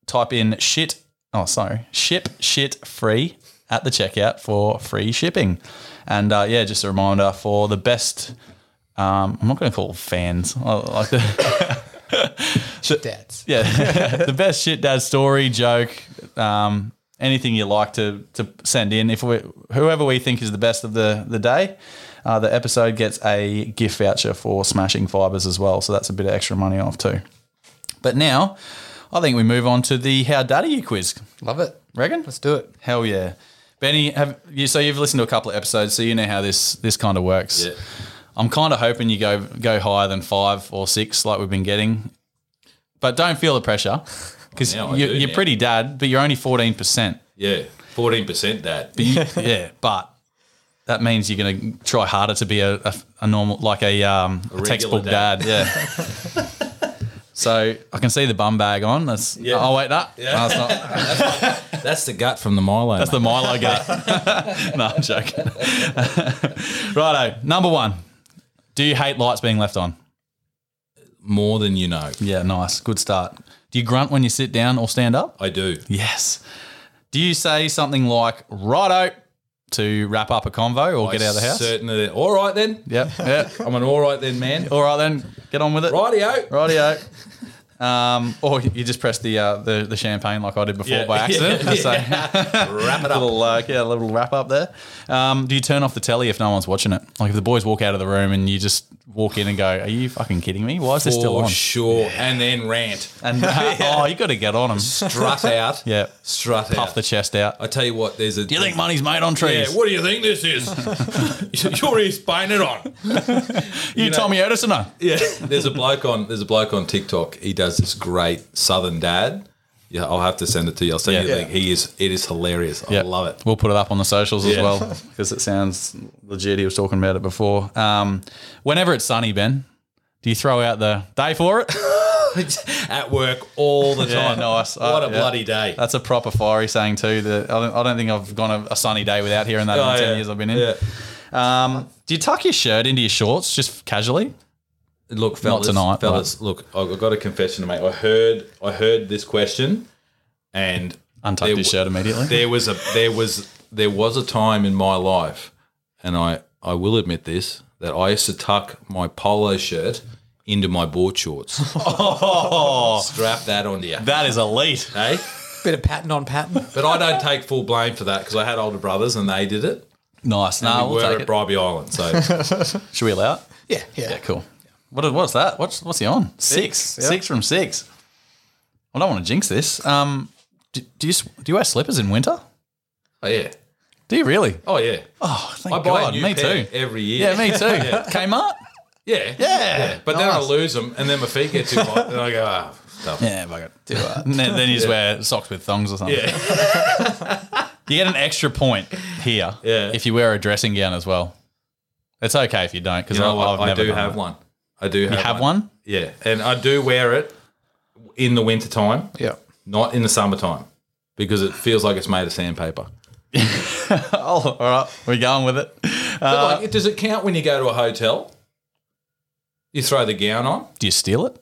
type in shit. Oh, sorry, ship shit free at the checkout for free shipping. And uh, yeah, just a reminder for the best. Um, I'm not going to call fans. I like the. Shit dads. Yeah, the best shit dad story, joke, um, anything you like to to send in. If we whoever we think is the best of the the day, uh, the episode gets a gift voucher for Smashing Fibers as well. So that's a bit of extra money off too. But now, I think we move on to the How Daddy You quiz. Love it. Regan. Let's do it. Hell yeah, Benny. Have you? So you've listened to a couple of episodes, so you know how this this kind of works. Yeah. I'm kind of hoping you go go higher than five or six, like we've been getting. But don't feel the pressure because you, you're pretty dad, but you're only fourteen percent. Yeah, fourteen percent, Dad. yeah, but that means you're going to try harder to be a, a, a normal, like a, um, a, regular textbook dad. dad. Yeah. so I can see the bum bag on. That's Yeah. oh wait, that Yeah. no, it's not. That's the gut from the Milo. That's the Milo gut. no, I'm joking. Righto, number one. Do you hate lights being left on? more than you know. Yeah, nice. Good start. Do you grunt when you sit down or stand up? I do. Yes. Do you say something like righto to wrap up a convo or get out of the house? Certainly. All right then. Yep. Yeah. I'm an all right then, man. All right then, get on with it. Rightio. Rightio. Um, or you just press the, uh, the the champagne like I did before Yeah. by accident. Yeah. Wrap it up. little uh, yeah, a little wrap up there. Um, do you turn off the telly if no one's watching it? Like if the boys walk out of the room and you just walk in and go, "Are you fucking kidding me? Why is this still For on?" sure. And then rant. And uh, oh, you got to get on them. Strut out. Yeah, Strut puff out. the chest out. I tell you what, there's a. Do you think money's made on Yeah, trees? what do you think this is? You're ears it on. you, know- Tommy Edison? no? Yeah, there's a bloke on there's a bloke on TikTok. He does this great Southern dad. Yeah, I'll have to send it to you. I'll send Yeah. you the link. He is it is hilarious. I Yep. love it. We'll put it up on the socials as well because it sounds legit. He was talking about it before. Um, whenever it's sunny, Ben, do you throw out the day for it? At work all the Yeah, time. nice. What Uh, a yeah. bloody day. That's a proper fiery saying too. That I don't, I don't think I've gone a, a sunny day without hearing that Oh, in ten yeah. years I've been in. Yeah. Um, do you tuck your shirt into your shorts just casually? Look, fellas, tonight, fellas. Look, I've got a confession to make. I heard, I heard this question, and Untuck there your shirt immediately. There was a, there was, there was a time in my life, and I, I will admit this, that I used to tuck my polo shirt into my board shorts. Oh, Strap that onto you, that is elite. hey. Bit of pattern on pattern. But I don't take full blame for that because I had older brothers and they did it. Nice. And No, we we'll were take at it. Bribie Island, so Should we allow it? Yeah, yeah. Yeah, cool. What, what's that? What's what's he on? Six. Six, Six, yeah. from six. I don't want to jinx this. Um, do, do you do you wear slippers in winter? oh yeah, Do you really? oh yeah. Oh, thank I buy God. a new me pair too. every year. Yeah, me too. Kmart. Yeah, Yeah, But then I lose them, and then my feet get too hot, and I go, ah, stuff. Yeah, it. Do that. Then, then you just wear socks with thongs or something. Yeah. You get an extra point here Yeah. if you wear a dressing gown as well. It's okay if you don't because You know? I never do have that. one. I do have, You have one? Yeah, and I do wear it in the winter time, Yeah. not in the summertime, because it feels like it's made of sandpaper. Oh, all right. We're going with it. But like, uh, does it count when you go to a hotel? You throw the gown on. Do you steal it?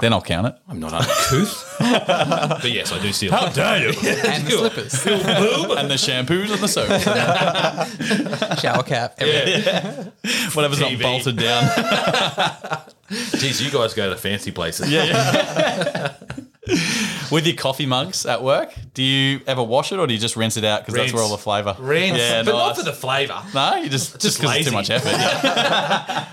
Then I'll count it. I'm not uncouth, but yes, I do steal. How dare you? And the slippers. and the shampoos and the soap. Shower cap. Everything. Whatever's not TV. bolted down. Jeez, you guys go to fancy places. Yeah. With your coffee mugs at work, do you ever wash it or do you just rinse it out because that's where all the flavour? Rinse, Yeah, but not for the flavour. No, you just just because it's too lazy. much effort. Yeah.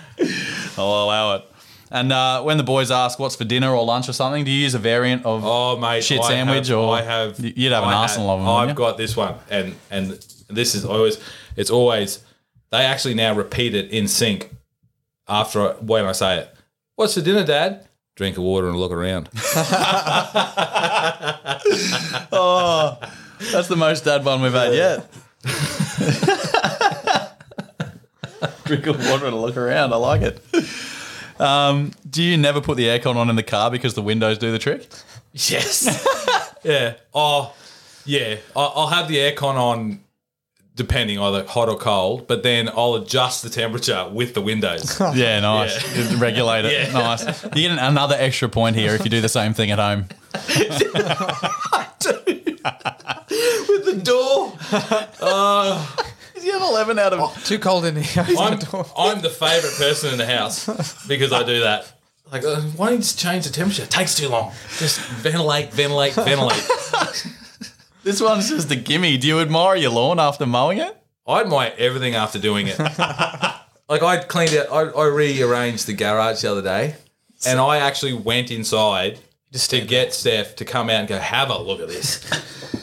I'll allow it. And uh, when the boys ask what's for dinner or lunch or something, do you use a variant of Oh, mate, shit I sandwich have, or I have? You'd have an I arsenal of them. I've got this one, and and this is always. It's always. They actually now repeat it in sync after when I say it. What's for dinner, Dad? Drink of water and look around. Oh, that's the most dad one we've had yet. Drink of water and look around. I like it. Um, do you never put the aircon on in the car because the windows do the trick? yes. yeah. Oh, yeah. I- I'll have the aircon on, depending either hot or cold, but then I'll adjust the temperature with the windows. Yeah, nice. Yeah. Regulate it. Yeah. Nice. You get another extra point here if you do the same thing at home. with the door. Is he an 11 out of. Too cold in here. I'm, I'm the favourite person in the house because I do that. Like, uh, why don't you just change the temperature? It takes too long. Just ventilate, ventilate, ventilate. This one's just a gimme. Do you admire your lawn after mowing it? I admire everything after doing it. like, I cleaned it, I, I rearranged the garage the other day, and I actually went inside just to get Steph to come out and go, have a look at this.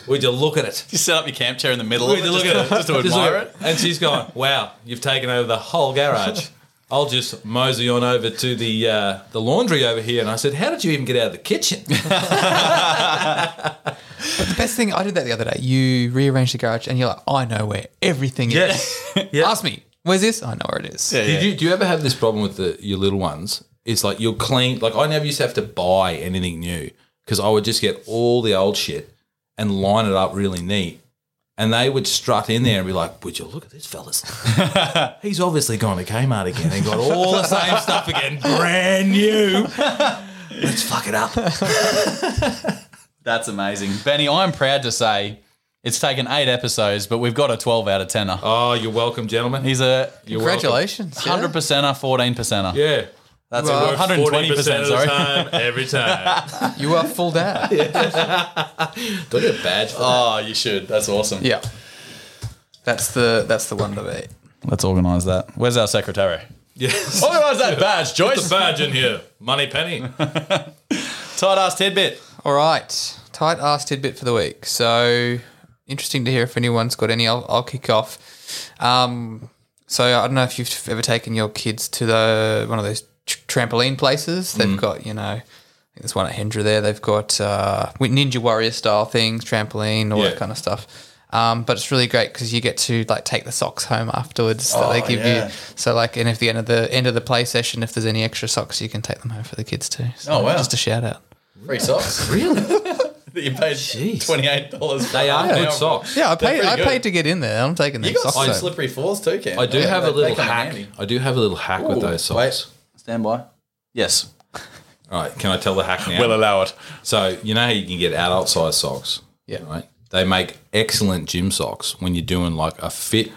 Would you look at it? You set up your camp chair in the middle Would of you it look just, at it? just to Just look admire at it. And she's going, wow, you've taken over the whole garage. I'll just mosey on over to the uh, the laundry over here. And I said, how did you even get out of the kitchen? But the best thing, I did that the other day. You rearrange the garage and you're like, I know where everything is. yeah. Ask me, where's this? I know where it is. Yeah, Did yeah. you do you ever have this problem with the your little ones? It's like you'll clean. Like I never used to have to buy anything new because I would just get all the old shit and line it up really neat. And they would strut in there and be like, Would you look at this fellas? He's obviously gone to Kmart again and got all the same stuff again, brand new. Let's fuck it up. That's amazing. Benny, I'm proud to say it's taken eight episodes, but we've got a 12 out of 10er. Oh, you're welcome, gentlemen. He's a You're welcome. Congratulations. 100 percenter, 14 percenter. Yeah. That's Well, 120 percent. Sorry. time, every time. You are full dad. Do I get a badge for that? Oh, you should. That's awesome. yeah. That's the that's the one to beat. Let's organise that. Where's our secretary? Yes. Organise that badge, Put Joyce. the badge in here. Moneypenny. Tight ass tidbit. All right. Tight ass tidbit for the week. So interesting to hear if anyone's got any. I'll, I'll kick off. Um, so I don't know if you've ever taken your kids to the one of those tr- trampoline places. They've got you know. I think there's one at Hendra there. They've got uh, Ninja Warrior style things, trampoline, all Yeah. that kind of stuff. Um, but it's really great because you get to like take the socks home afterwards that they Oh, give yeah. you. So like, and if the end of the end of the play session, if there's any extra socks, you can take them home for the kids too. So Oh, wow. Just a shout out. Free socks. Really? that you paid $28. They are good socks. Yeah, I paid. I good. paid to get in there. I'm taking You got socks. some slippery floors too, Cam. I do have a little they come in hack. I do have a little hack with those socks. Wait, stand by. Yes. All right, can I tell the hack now? allow it. so you know how you can get adult size socks. Yeah. Right. They make excellent gym socks when you're doing like a fit,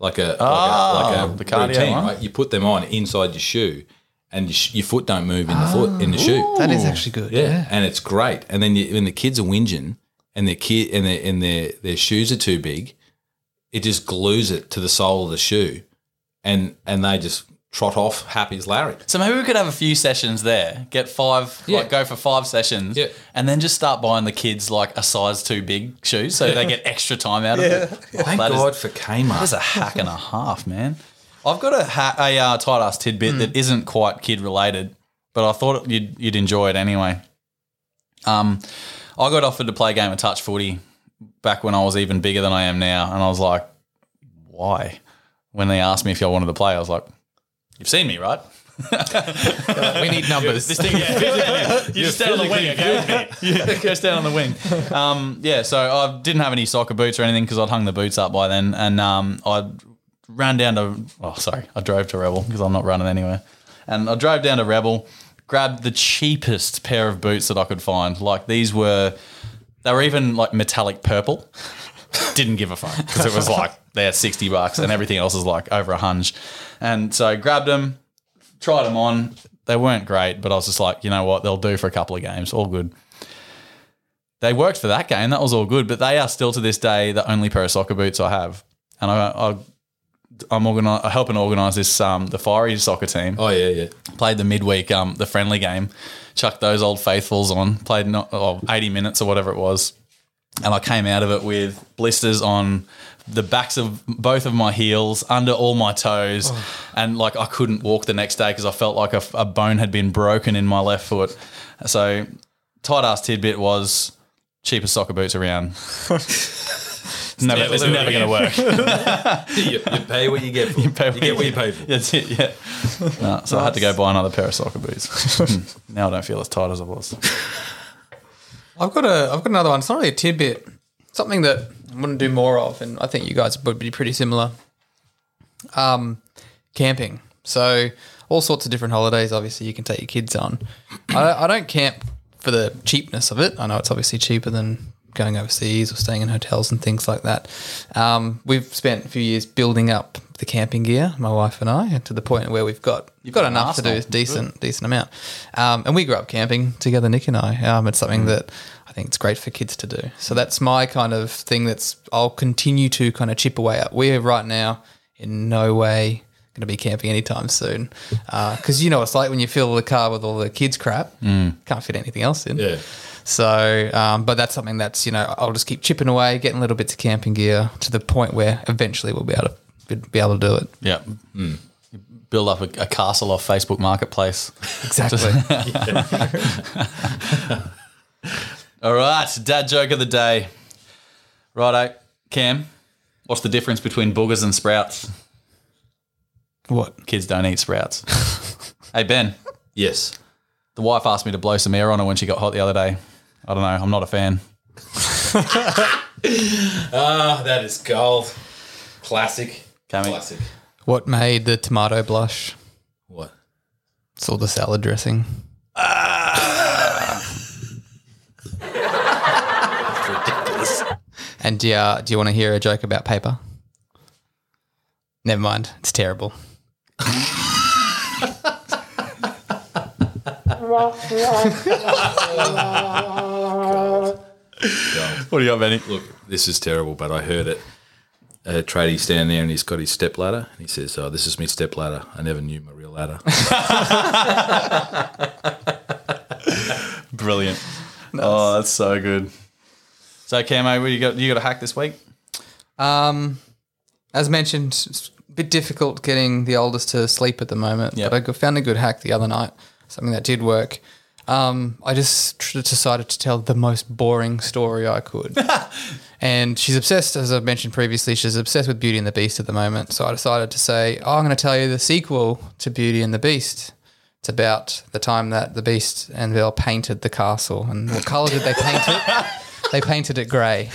like a Ah, like a, like a the cardio routine. one. Right. You put them on inside your shoe, and your, sh- your foot don't move in the foot in the shoe. That is actually good. Yeah, and it's great. And then you, when the kids are whinging and their kid and their and their their shoes are too big, it just glues it to the sole of the shoe, and and they just trot off happy as Larry. So maybe we could have a few sessions there. Get five, Yeah. like go for five sessions, Yeah. and then just start buying the kids like a size too big shoes, so they get extra time out of it. Thank That is- God for Kmart. That's a hack and a half, man. I've got a, ha- a uh, tight ass tidbit that isn't quite kid related, but I thought you'd you'd enjoy it anyway. Um, I got offered to play a game of touch footy back when I was even bigger than I am now, and I was like, "Why?" When they asked me if I wanted to play, I was like, "You've seen me, right?" We need numbers. This thing, yeah, you just stand on the wing, okay? yeah, go stand on the wing. Um, yeah, so I didn't have any soccer boots or anything because I'd hung the boots up by then, and um, I ran down to. Oh, sorry, I drove to Rebel because I'm not running anywhere, and I drove down to Rebel, grabbed the cheapest pair of boots that I could find. Like these were, they were even like metallic purple. Didn't give a fuck because it was like they're sixty bucks, and everything else is like over a hunch. And so I grabbed them, tried them on. They weren't great, but I was just like, you know what, they'll do for a couple of games, all good. They worked for that game, that was all good, but they are still to this day the only pair of soccer boots I have, and I, I I'm organi- helping organise this um the Fiery soccer team. oh yeah, yeah. Played the midweek um the friendly game, chucked those old faithfuls on, played not, oh, 80 minutes or whatever it was, and I came out of it with blisters on the backs of both of my heels, under all my toes, oh. and like I couldn't walk the next day because I felt like a, a bone had been broken in my left foot. So, tight ass tidbit was cheapest soccer boots around. never, never it's doing never going to work. you, you pay what you get. For. You, pay get what you pay for. That's it, yeah. No, so I had to go buy another pair of soccer boots. Hmm. now I don't feel as tight as I was. I've got a I've got another one. It's not really a tidbit. Something that I want to do more of, and I think you guys would be pretty similar. Um, camping. So all sorts of different holidays. Obviously, you can take your kids on. I, I don't camp for the cheapness of it. I know it's obviously cheaper than going overseas or staying in hotels and things like that. Um, we've spent a few years building up the camping gear, my wife and I, to the point where we've got you've got got enough to do decent decent amount. Um, and we grew up camping together, Nick and I. Um, it's something that I think it's great for kids to do. So that's my kind of thing. That's I'll continue to kind of chip away at. We're right now in no way going to be camping anytime soon uh, because you know it's like when you fill the car with all the kids crap, mm. can't fit anything else in. Yeah. So, um, but that's something that's you know I'll just keep chipping away, getting little bits of camping gear to the point where eventually we'll be able to be able to do it. Yeah. Mm. Build up a, a castle off Facebook Marketplace. Exactly. All right, dad joke of the day. Righto, Cam, what's the difference between boogers and sprouts? what? Kids don't eat sprouts. hey, Ben, Yes. the wife asked me to blow some air on her when she got hot the other day. I don't know, I'm not a fan. Ah, that is gold. Classic. Cammy. Classic. What made the tomato blush? What? It's all the salad dressing. And do you, uh, do you want to hear a joke about paper? Never mind. It's terrible. What do you got, Benny? Look, this is terrible, but I heard it. A tradie stand there and he's got his step ladder and he says, "Oh, this is my step ladder. I never knew my real ladder." Brilliant. Oh, that's so good. So, Camo, what you got? You got a hack this week? Um, as mentioned, it's a bit difficult getting the oldest to sleep at the moment. Yep. But I found a good hack the other night, something that did work. Um, I just tr- decided to tell the most boring story I could. and she's obsessed, as I've mentioned previously, she's obsessed with Beauty and the Beast at the moment. So I decided to say, oh, I'm going to tell you the sequel to Beauty and the Beast. It's about the time that the Beast and Belle painted the castle. And what colour did they paint it? They painted it grey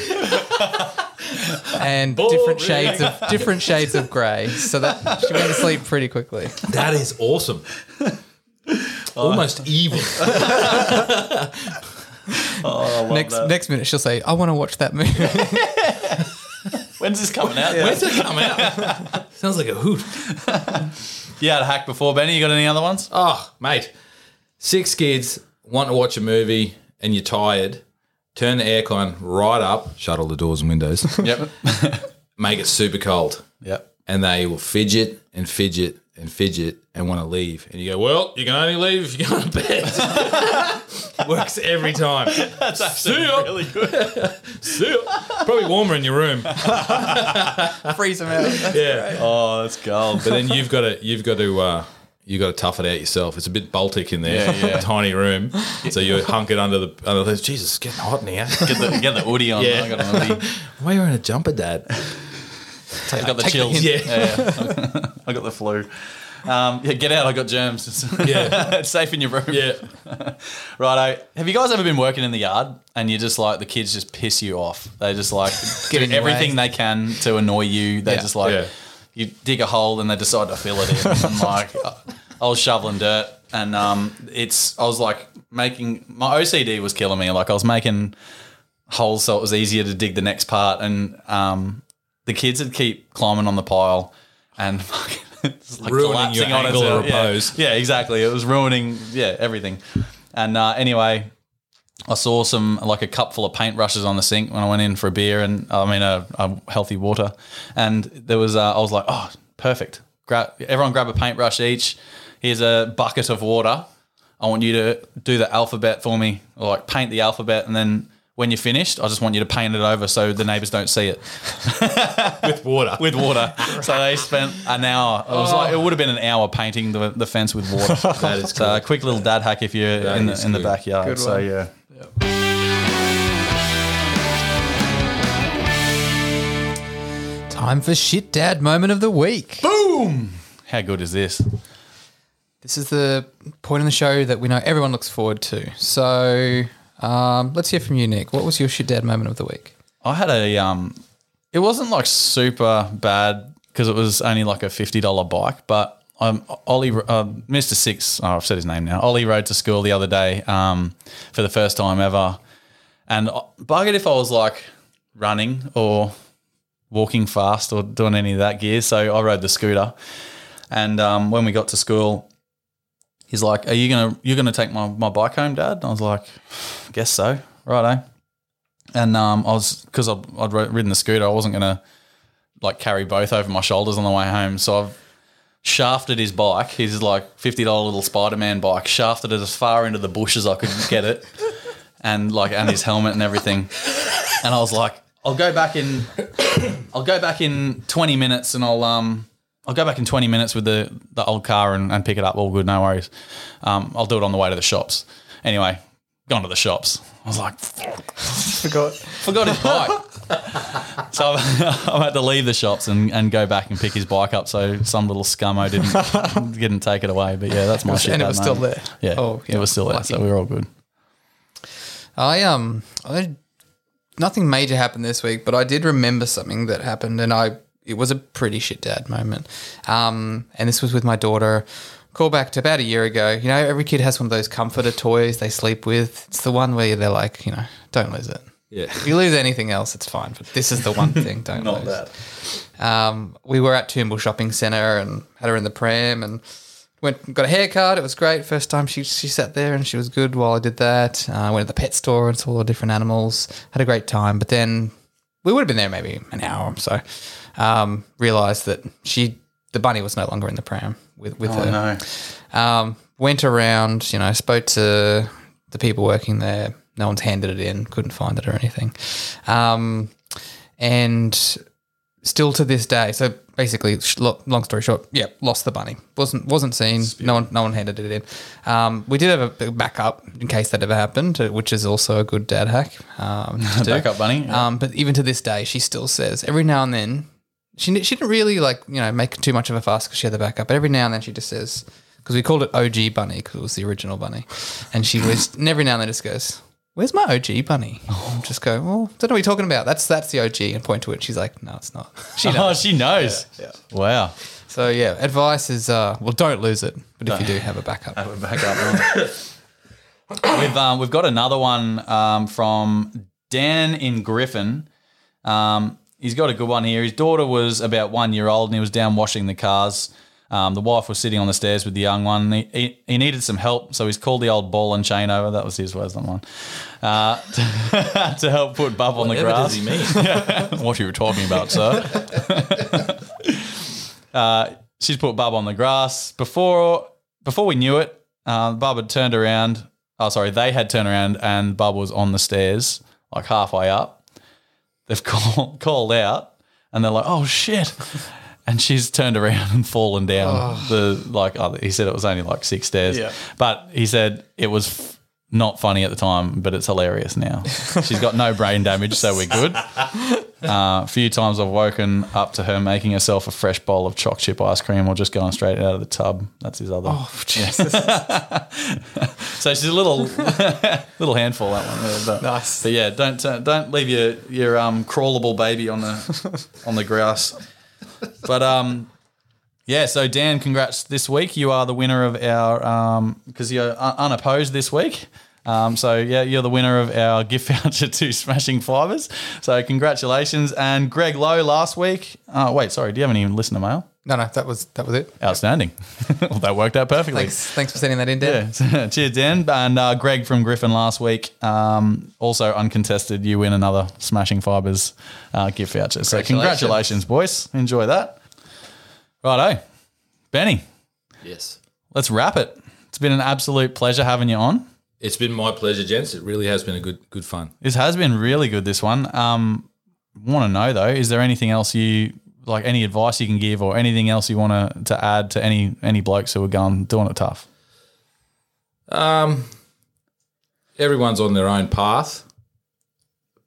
and different shades of different shades of grey. So that she went to sleep pretty quickly. that is awesome. Almost evil. Oh, next next minute she'll say, "I want to watch that movie." When's this coming out? When's it coming out? Sounds like a hoot. You had a hack before, Benny. You got any other ones? Oh, mate. Six kids want to watch a movie and you're tired. Turn the aircon right up, shut all the doors and windows, Yep. make it super cold. yep. And they will fidget and fidget and fidget and want to leave. And you go, well, you can only leave if you go to bed. Works every time. That's actually See really good. See ya. Probably warmer in your room. Freeze them out. Yeah. Oh, that's gold. But then you've got to you've got to uh, you got to tough it out yourself. It's a bit Baltic in there, Yeah, yeah. tiny room. So you're hunkered under the under the. Jesus, it's getting hot in here. Get the, get the hoodie on. Yeah. I got a hoodie. Why are you wearing a jumper, Dad? I got the Take the chills. hint. Yeah. yeah. I got the flu. Um, yeah, get out. I got germs. It's, Yeah. it's safe in your room. Yeah. Righto. Have you guys ever been working in the yard and you're just like the kids just piss you off? They just like do everything way. they can to annoy you. They Yeah. just like Yeah. you dig a hole and they decide to fill it in. and like I was shoveling dirt and um, it's I was like making my OCD was killing me. Like I was making holes so it was easier to dig the next part and um, the kids would keep climbing on the pile and just like Ruining your on angle of Yeah. repose. Yeah, exactly. It was ruining yeah everything. And uh, anyway, I saw some like a cup full of paintbrushes on the sink when I went in for a beer and I mean a, a healthy water, and there was uh, I was like, oh, perfect. Grab everyone, grab a paintbrush each. Here's a bucket of water. I want you to do the alphabet for me, or like paint the alphabet, and then when you're finished, I just want you to paint it over so the neighbors don't see it With water. with water. so they spent an hour. It was like it would have been an hour painting the, the fence with water. That is So a quick little dad hack if you're That in the is in the backyard. Good so one. yeah. Time for shit dad moment of the week. Boom! How good is this? This is the point in the show that we know everyone looks forward to. So um, let's hear from you, Nick. What was your shit dad moment of the week? I had a um, it wasn't like super bad because it was only like a fifty dollar bike, but um, Ollie, uh, Mister Six, oh, I've said his name now. Ollie rode to school the other day um, for the first time ever, and I- buggered if I was like running or walking fast or doing any of that gear. So I rode the scooter, and um, when we got to school, he's like, "Are you gonna you're gonna take my, my bike home, Dad?" And I was like, "Guess so, righto." And um, I was because I'd, I'd ridden the scooter, I wasn't gonna like carry both over my shoulders on the way home. So I've shafted his bike. His like fifty dollar little Spider Man bike. Shafted it as far into the bush as I could get it, and like and his helmet and everything. And I was like, I'll go back in. I'll go back in twenty minutes, and I'll um. I'll go back in 20 minutes with the, the old car and, and pick it up. All good, no worries. Um, I'll do it on the way to the shops. Anyway, gone to the shops. I was like, Forgot. forgot his bike. so I've, I've had to leave the shops and, and go back and pick his bike up. So some little scummo didn't didn't take it away. But yeah, that's my shit. and it was still there. Yeah, Oh, it was still there. So we were all good. I um I nothing major happened this week, but I did remember something that happened, and I it was a pretty shit dad moment. Um, and this was with my daughter. Call back to about a year ago. You know, every kid has one of those comforter toys they sleep with. It's the one where they're like, you know, don't lose it. Yeah. If you lose anything else, it's fine, but this is the one thing. Don't Not lose. that. Um, we were at Toombul Shopping Centre and had her in the pram and went and got a haircut. It was great. First time she she sat there and she was good while I did that. Uh, went to the pet store and saw all the different animals. Had a great time. But then we would have been there maybe an hour or so. Um, realized that she the bunny was no longer in the pram with with Oh her. no. Um, went around, you know, spoke to the people working there. No one's handed it in, couldn't find it or anything. Um, and still to this day, so basically, long story short, yeah, lost the bunny. wasn't wasn't seen. No one no one handed it in. Um, we did have a backup in case that ever happened, uh, which is also a good dad hack. Um. Backup bunny. yeah. Um, but even to this day, she still says every now and then she she didn't really like you know make too much of a fuss because she had the backup. But every now and then she just says because we called it OG Bunny because it was the original bunny, and she was and every now and then just goes. Where's my OG bunny? And just go. Well, don't know what you're talking about. That's that's the OG, and point to it. She's like, no, it's not. She oh, knows. she knows. Wow. so yeah, advice is, uh, well, don't lose it, but if you do, have a backup. Have a backup. we've um, we've got another one um, from Dan in Griffin. Um, he's got a good one here. His daughter was about one year old and he was down washing the cars. Um, the wife was sitting on the stairs with the young one. He, he, he needed some help, so he's called the old ball and chain over. That was his words, not mine. Uh, to help put Bub on the grass. does he mean? what you were talking about, sir. uh, she's put Bub on the grass before before we knew it. Uh, Bub had turned around. Oh, sorry, they had turned around and Bub was on the stairs, like halfway up. They've call, called out, and they're like, "Oh shit!" And she's turned around and fallen down the like. Oh, he said it was only like six stairs, Yeah. but he said it was. Not funny at the time, but it's hilarious now. She's got no brain damage, so we're good. Uh, a few times I've woken up to her making herself a fresh bowl of choc chip ice cream or just going straight out of the tub. That's his other. Oh, Jesus. So she's a little little handful that one. There, but, Nice. But yeah, don't uh, don't leave your your um, crawlable baby on the on the grass. But um, yeah. So Dan, congrats this week. You are the winner of our because you're un- unopposed this week. Um, so yeah, you're the winner of our gift voucher to Smashing Fibers. So congratulations. And Greg Lowe last week. Oh wait, sorry. Do you have any listener mail? no, no, that was that was it. Outstanding. well, that worked out perfectly. Thanks, thanks for sending that in, Dan. Yeah. Cheers, Dan. And uh, Greg from Griffin last week, um, also uncontested. You win another Smashing Fibers uh, gift voucher. So congratulations, boys. Enjoy that. Righto. Benny, yes. let's wrap it. It's been an absolute pleasure having you on. It's been my pleasure, gents. It really has been a good good fun. This has been really good, this one. Um, want to know, though, is there anything else you like, any advice you can give or anything else you want to, to add to any any blokes who are going doing it tough? Um, everyone's on their own path,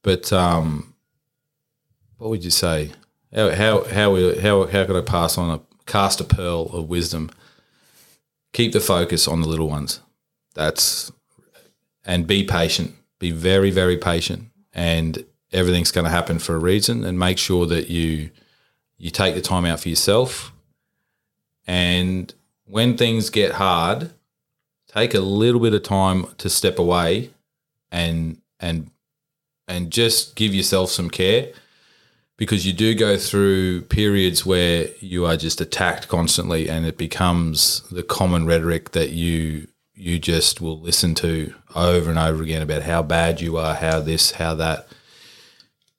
but um, what would you say? How how how we- how how could I pass on a cast a pearl of wisdom? Keep the focus on the little ones. That's and be patient. Be very very patient, and everything's going to happen for a reason. And make sure that you you take the time out for yourself. And when things get hard, take a little bit of time to step away and and and just give yourself some care because you do go through periods where you are just attacked constantly and it becomes the common rhetoric that you you just will listen to over and over again about how bad you are how this how that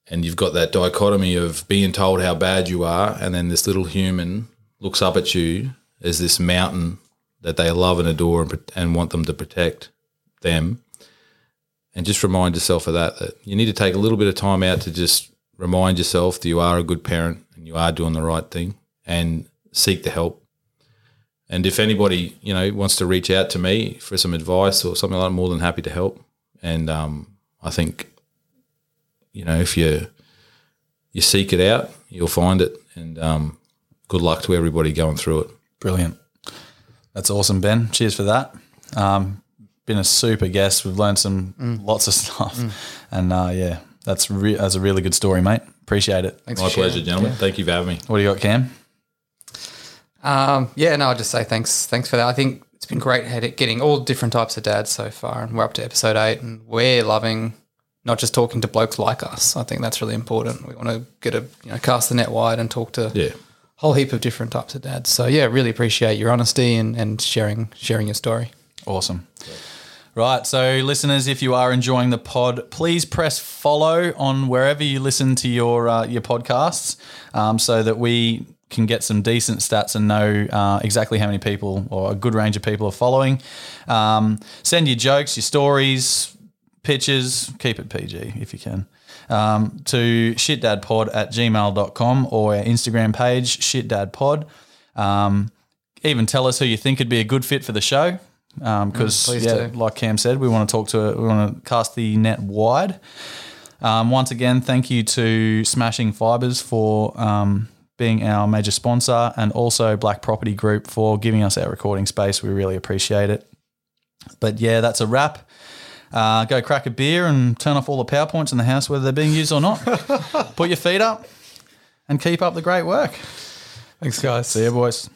and you've got that dichotomy of being told how bad you are and then this little human looks up at you as this mountain that they love and adore and, and want them to protect them. And just remind yourself of that, that you need to take a little bit of time out to just remind yourself that you are a good parent and you are doing the right thing and seek the help. And if anybody, you know, wants to reach out to me for some advice or something like that, I'm more than happy to help. And um, I think, you know, if you you seek it out, you'll find it. And um, good luck to everybody going through it. Brilliant. That's awesome, Ben. Cheers for that. Um, been a super guest. We've learned some lots of stuff, and uh, yeah, that's re- that's a really good story, mate. Appreciate it. Thanks My for sharing. pleasure, gentlemen. Thank you for having me. What do you got, Cam? Um, yeah, no, I'll just say thanks. Thanks for that. I think it's been great getting all different types of dads so far, and we're up to episode eight, and we're loving not just talking to blokes like us. I think that's really important. We want to get a you know cast the net wide and talk to Yeah. a whole heap of different types of dads. So yeah, really appreciate your honesty and, and sharing sharing your story. Awesome. Right. So, listeners, if you are enjoying the pod, please press follow on wherever you listen to your uh, your podcasts, um, so that we can get some decent stats and know uh, exactly how many people or a good range of people are following. Um, send your jokes, your stories, pictures. Keep it PG if you can. Um, to shitdadpod at gmail.com or our Instagram page, shitdadpod. Um, even tell us who you think would be a good fit for the show. Because, please yeah, do. like Cam said, we want to talk to, we want to cast the net wide. Um, once again, thank you to Smashing Fibers for um, being our major sponsor and also Black Property Group for giving us our recording space. We really appreciate it. But yeah, that's a wrap. Uh, go crack a beer and turn off all the PowerPoints in the house, whether they're being used or not. Put your feet up and keep up the great work. Thanks, guys. See you, boys.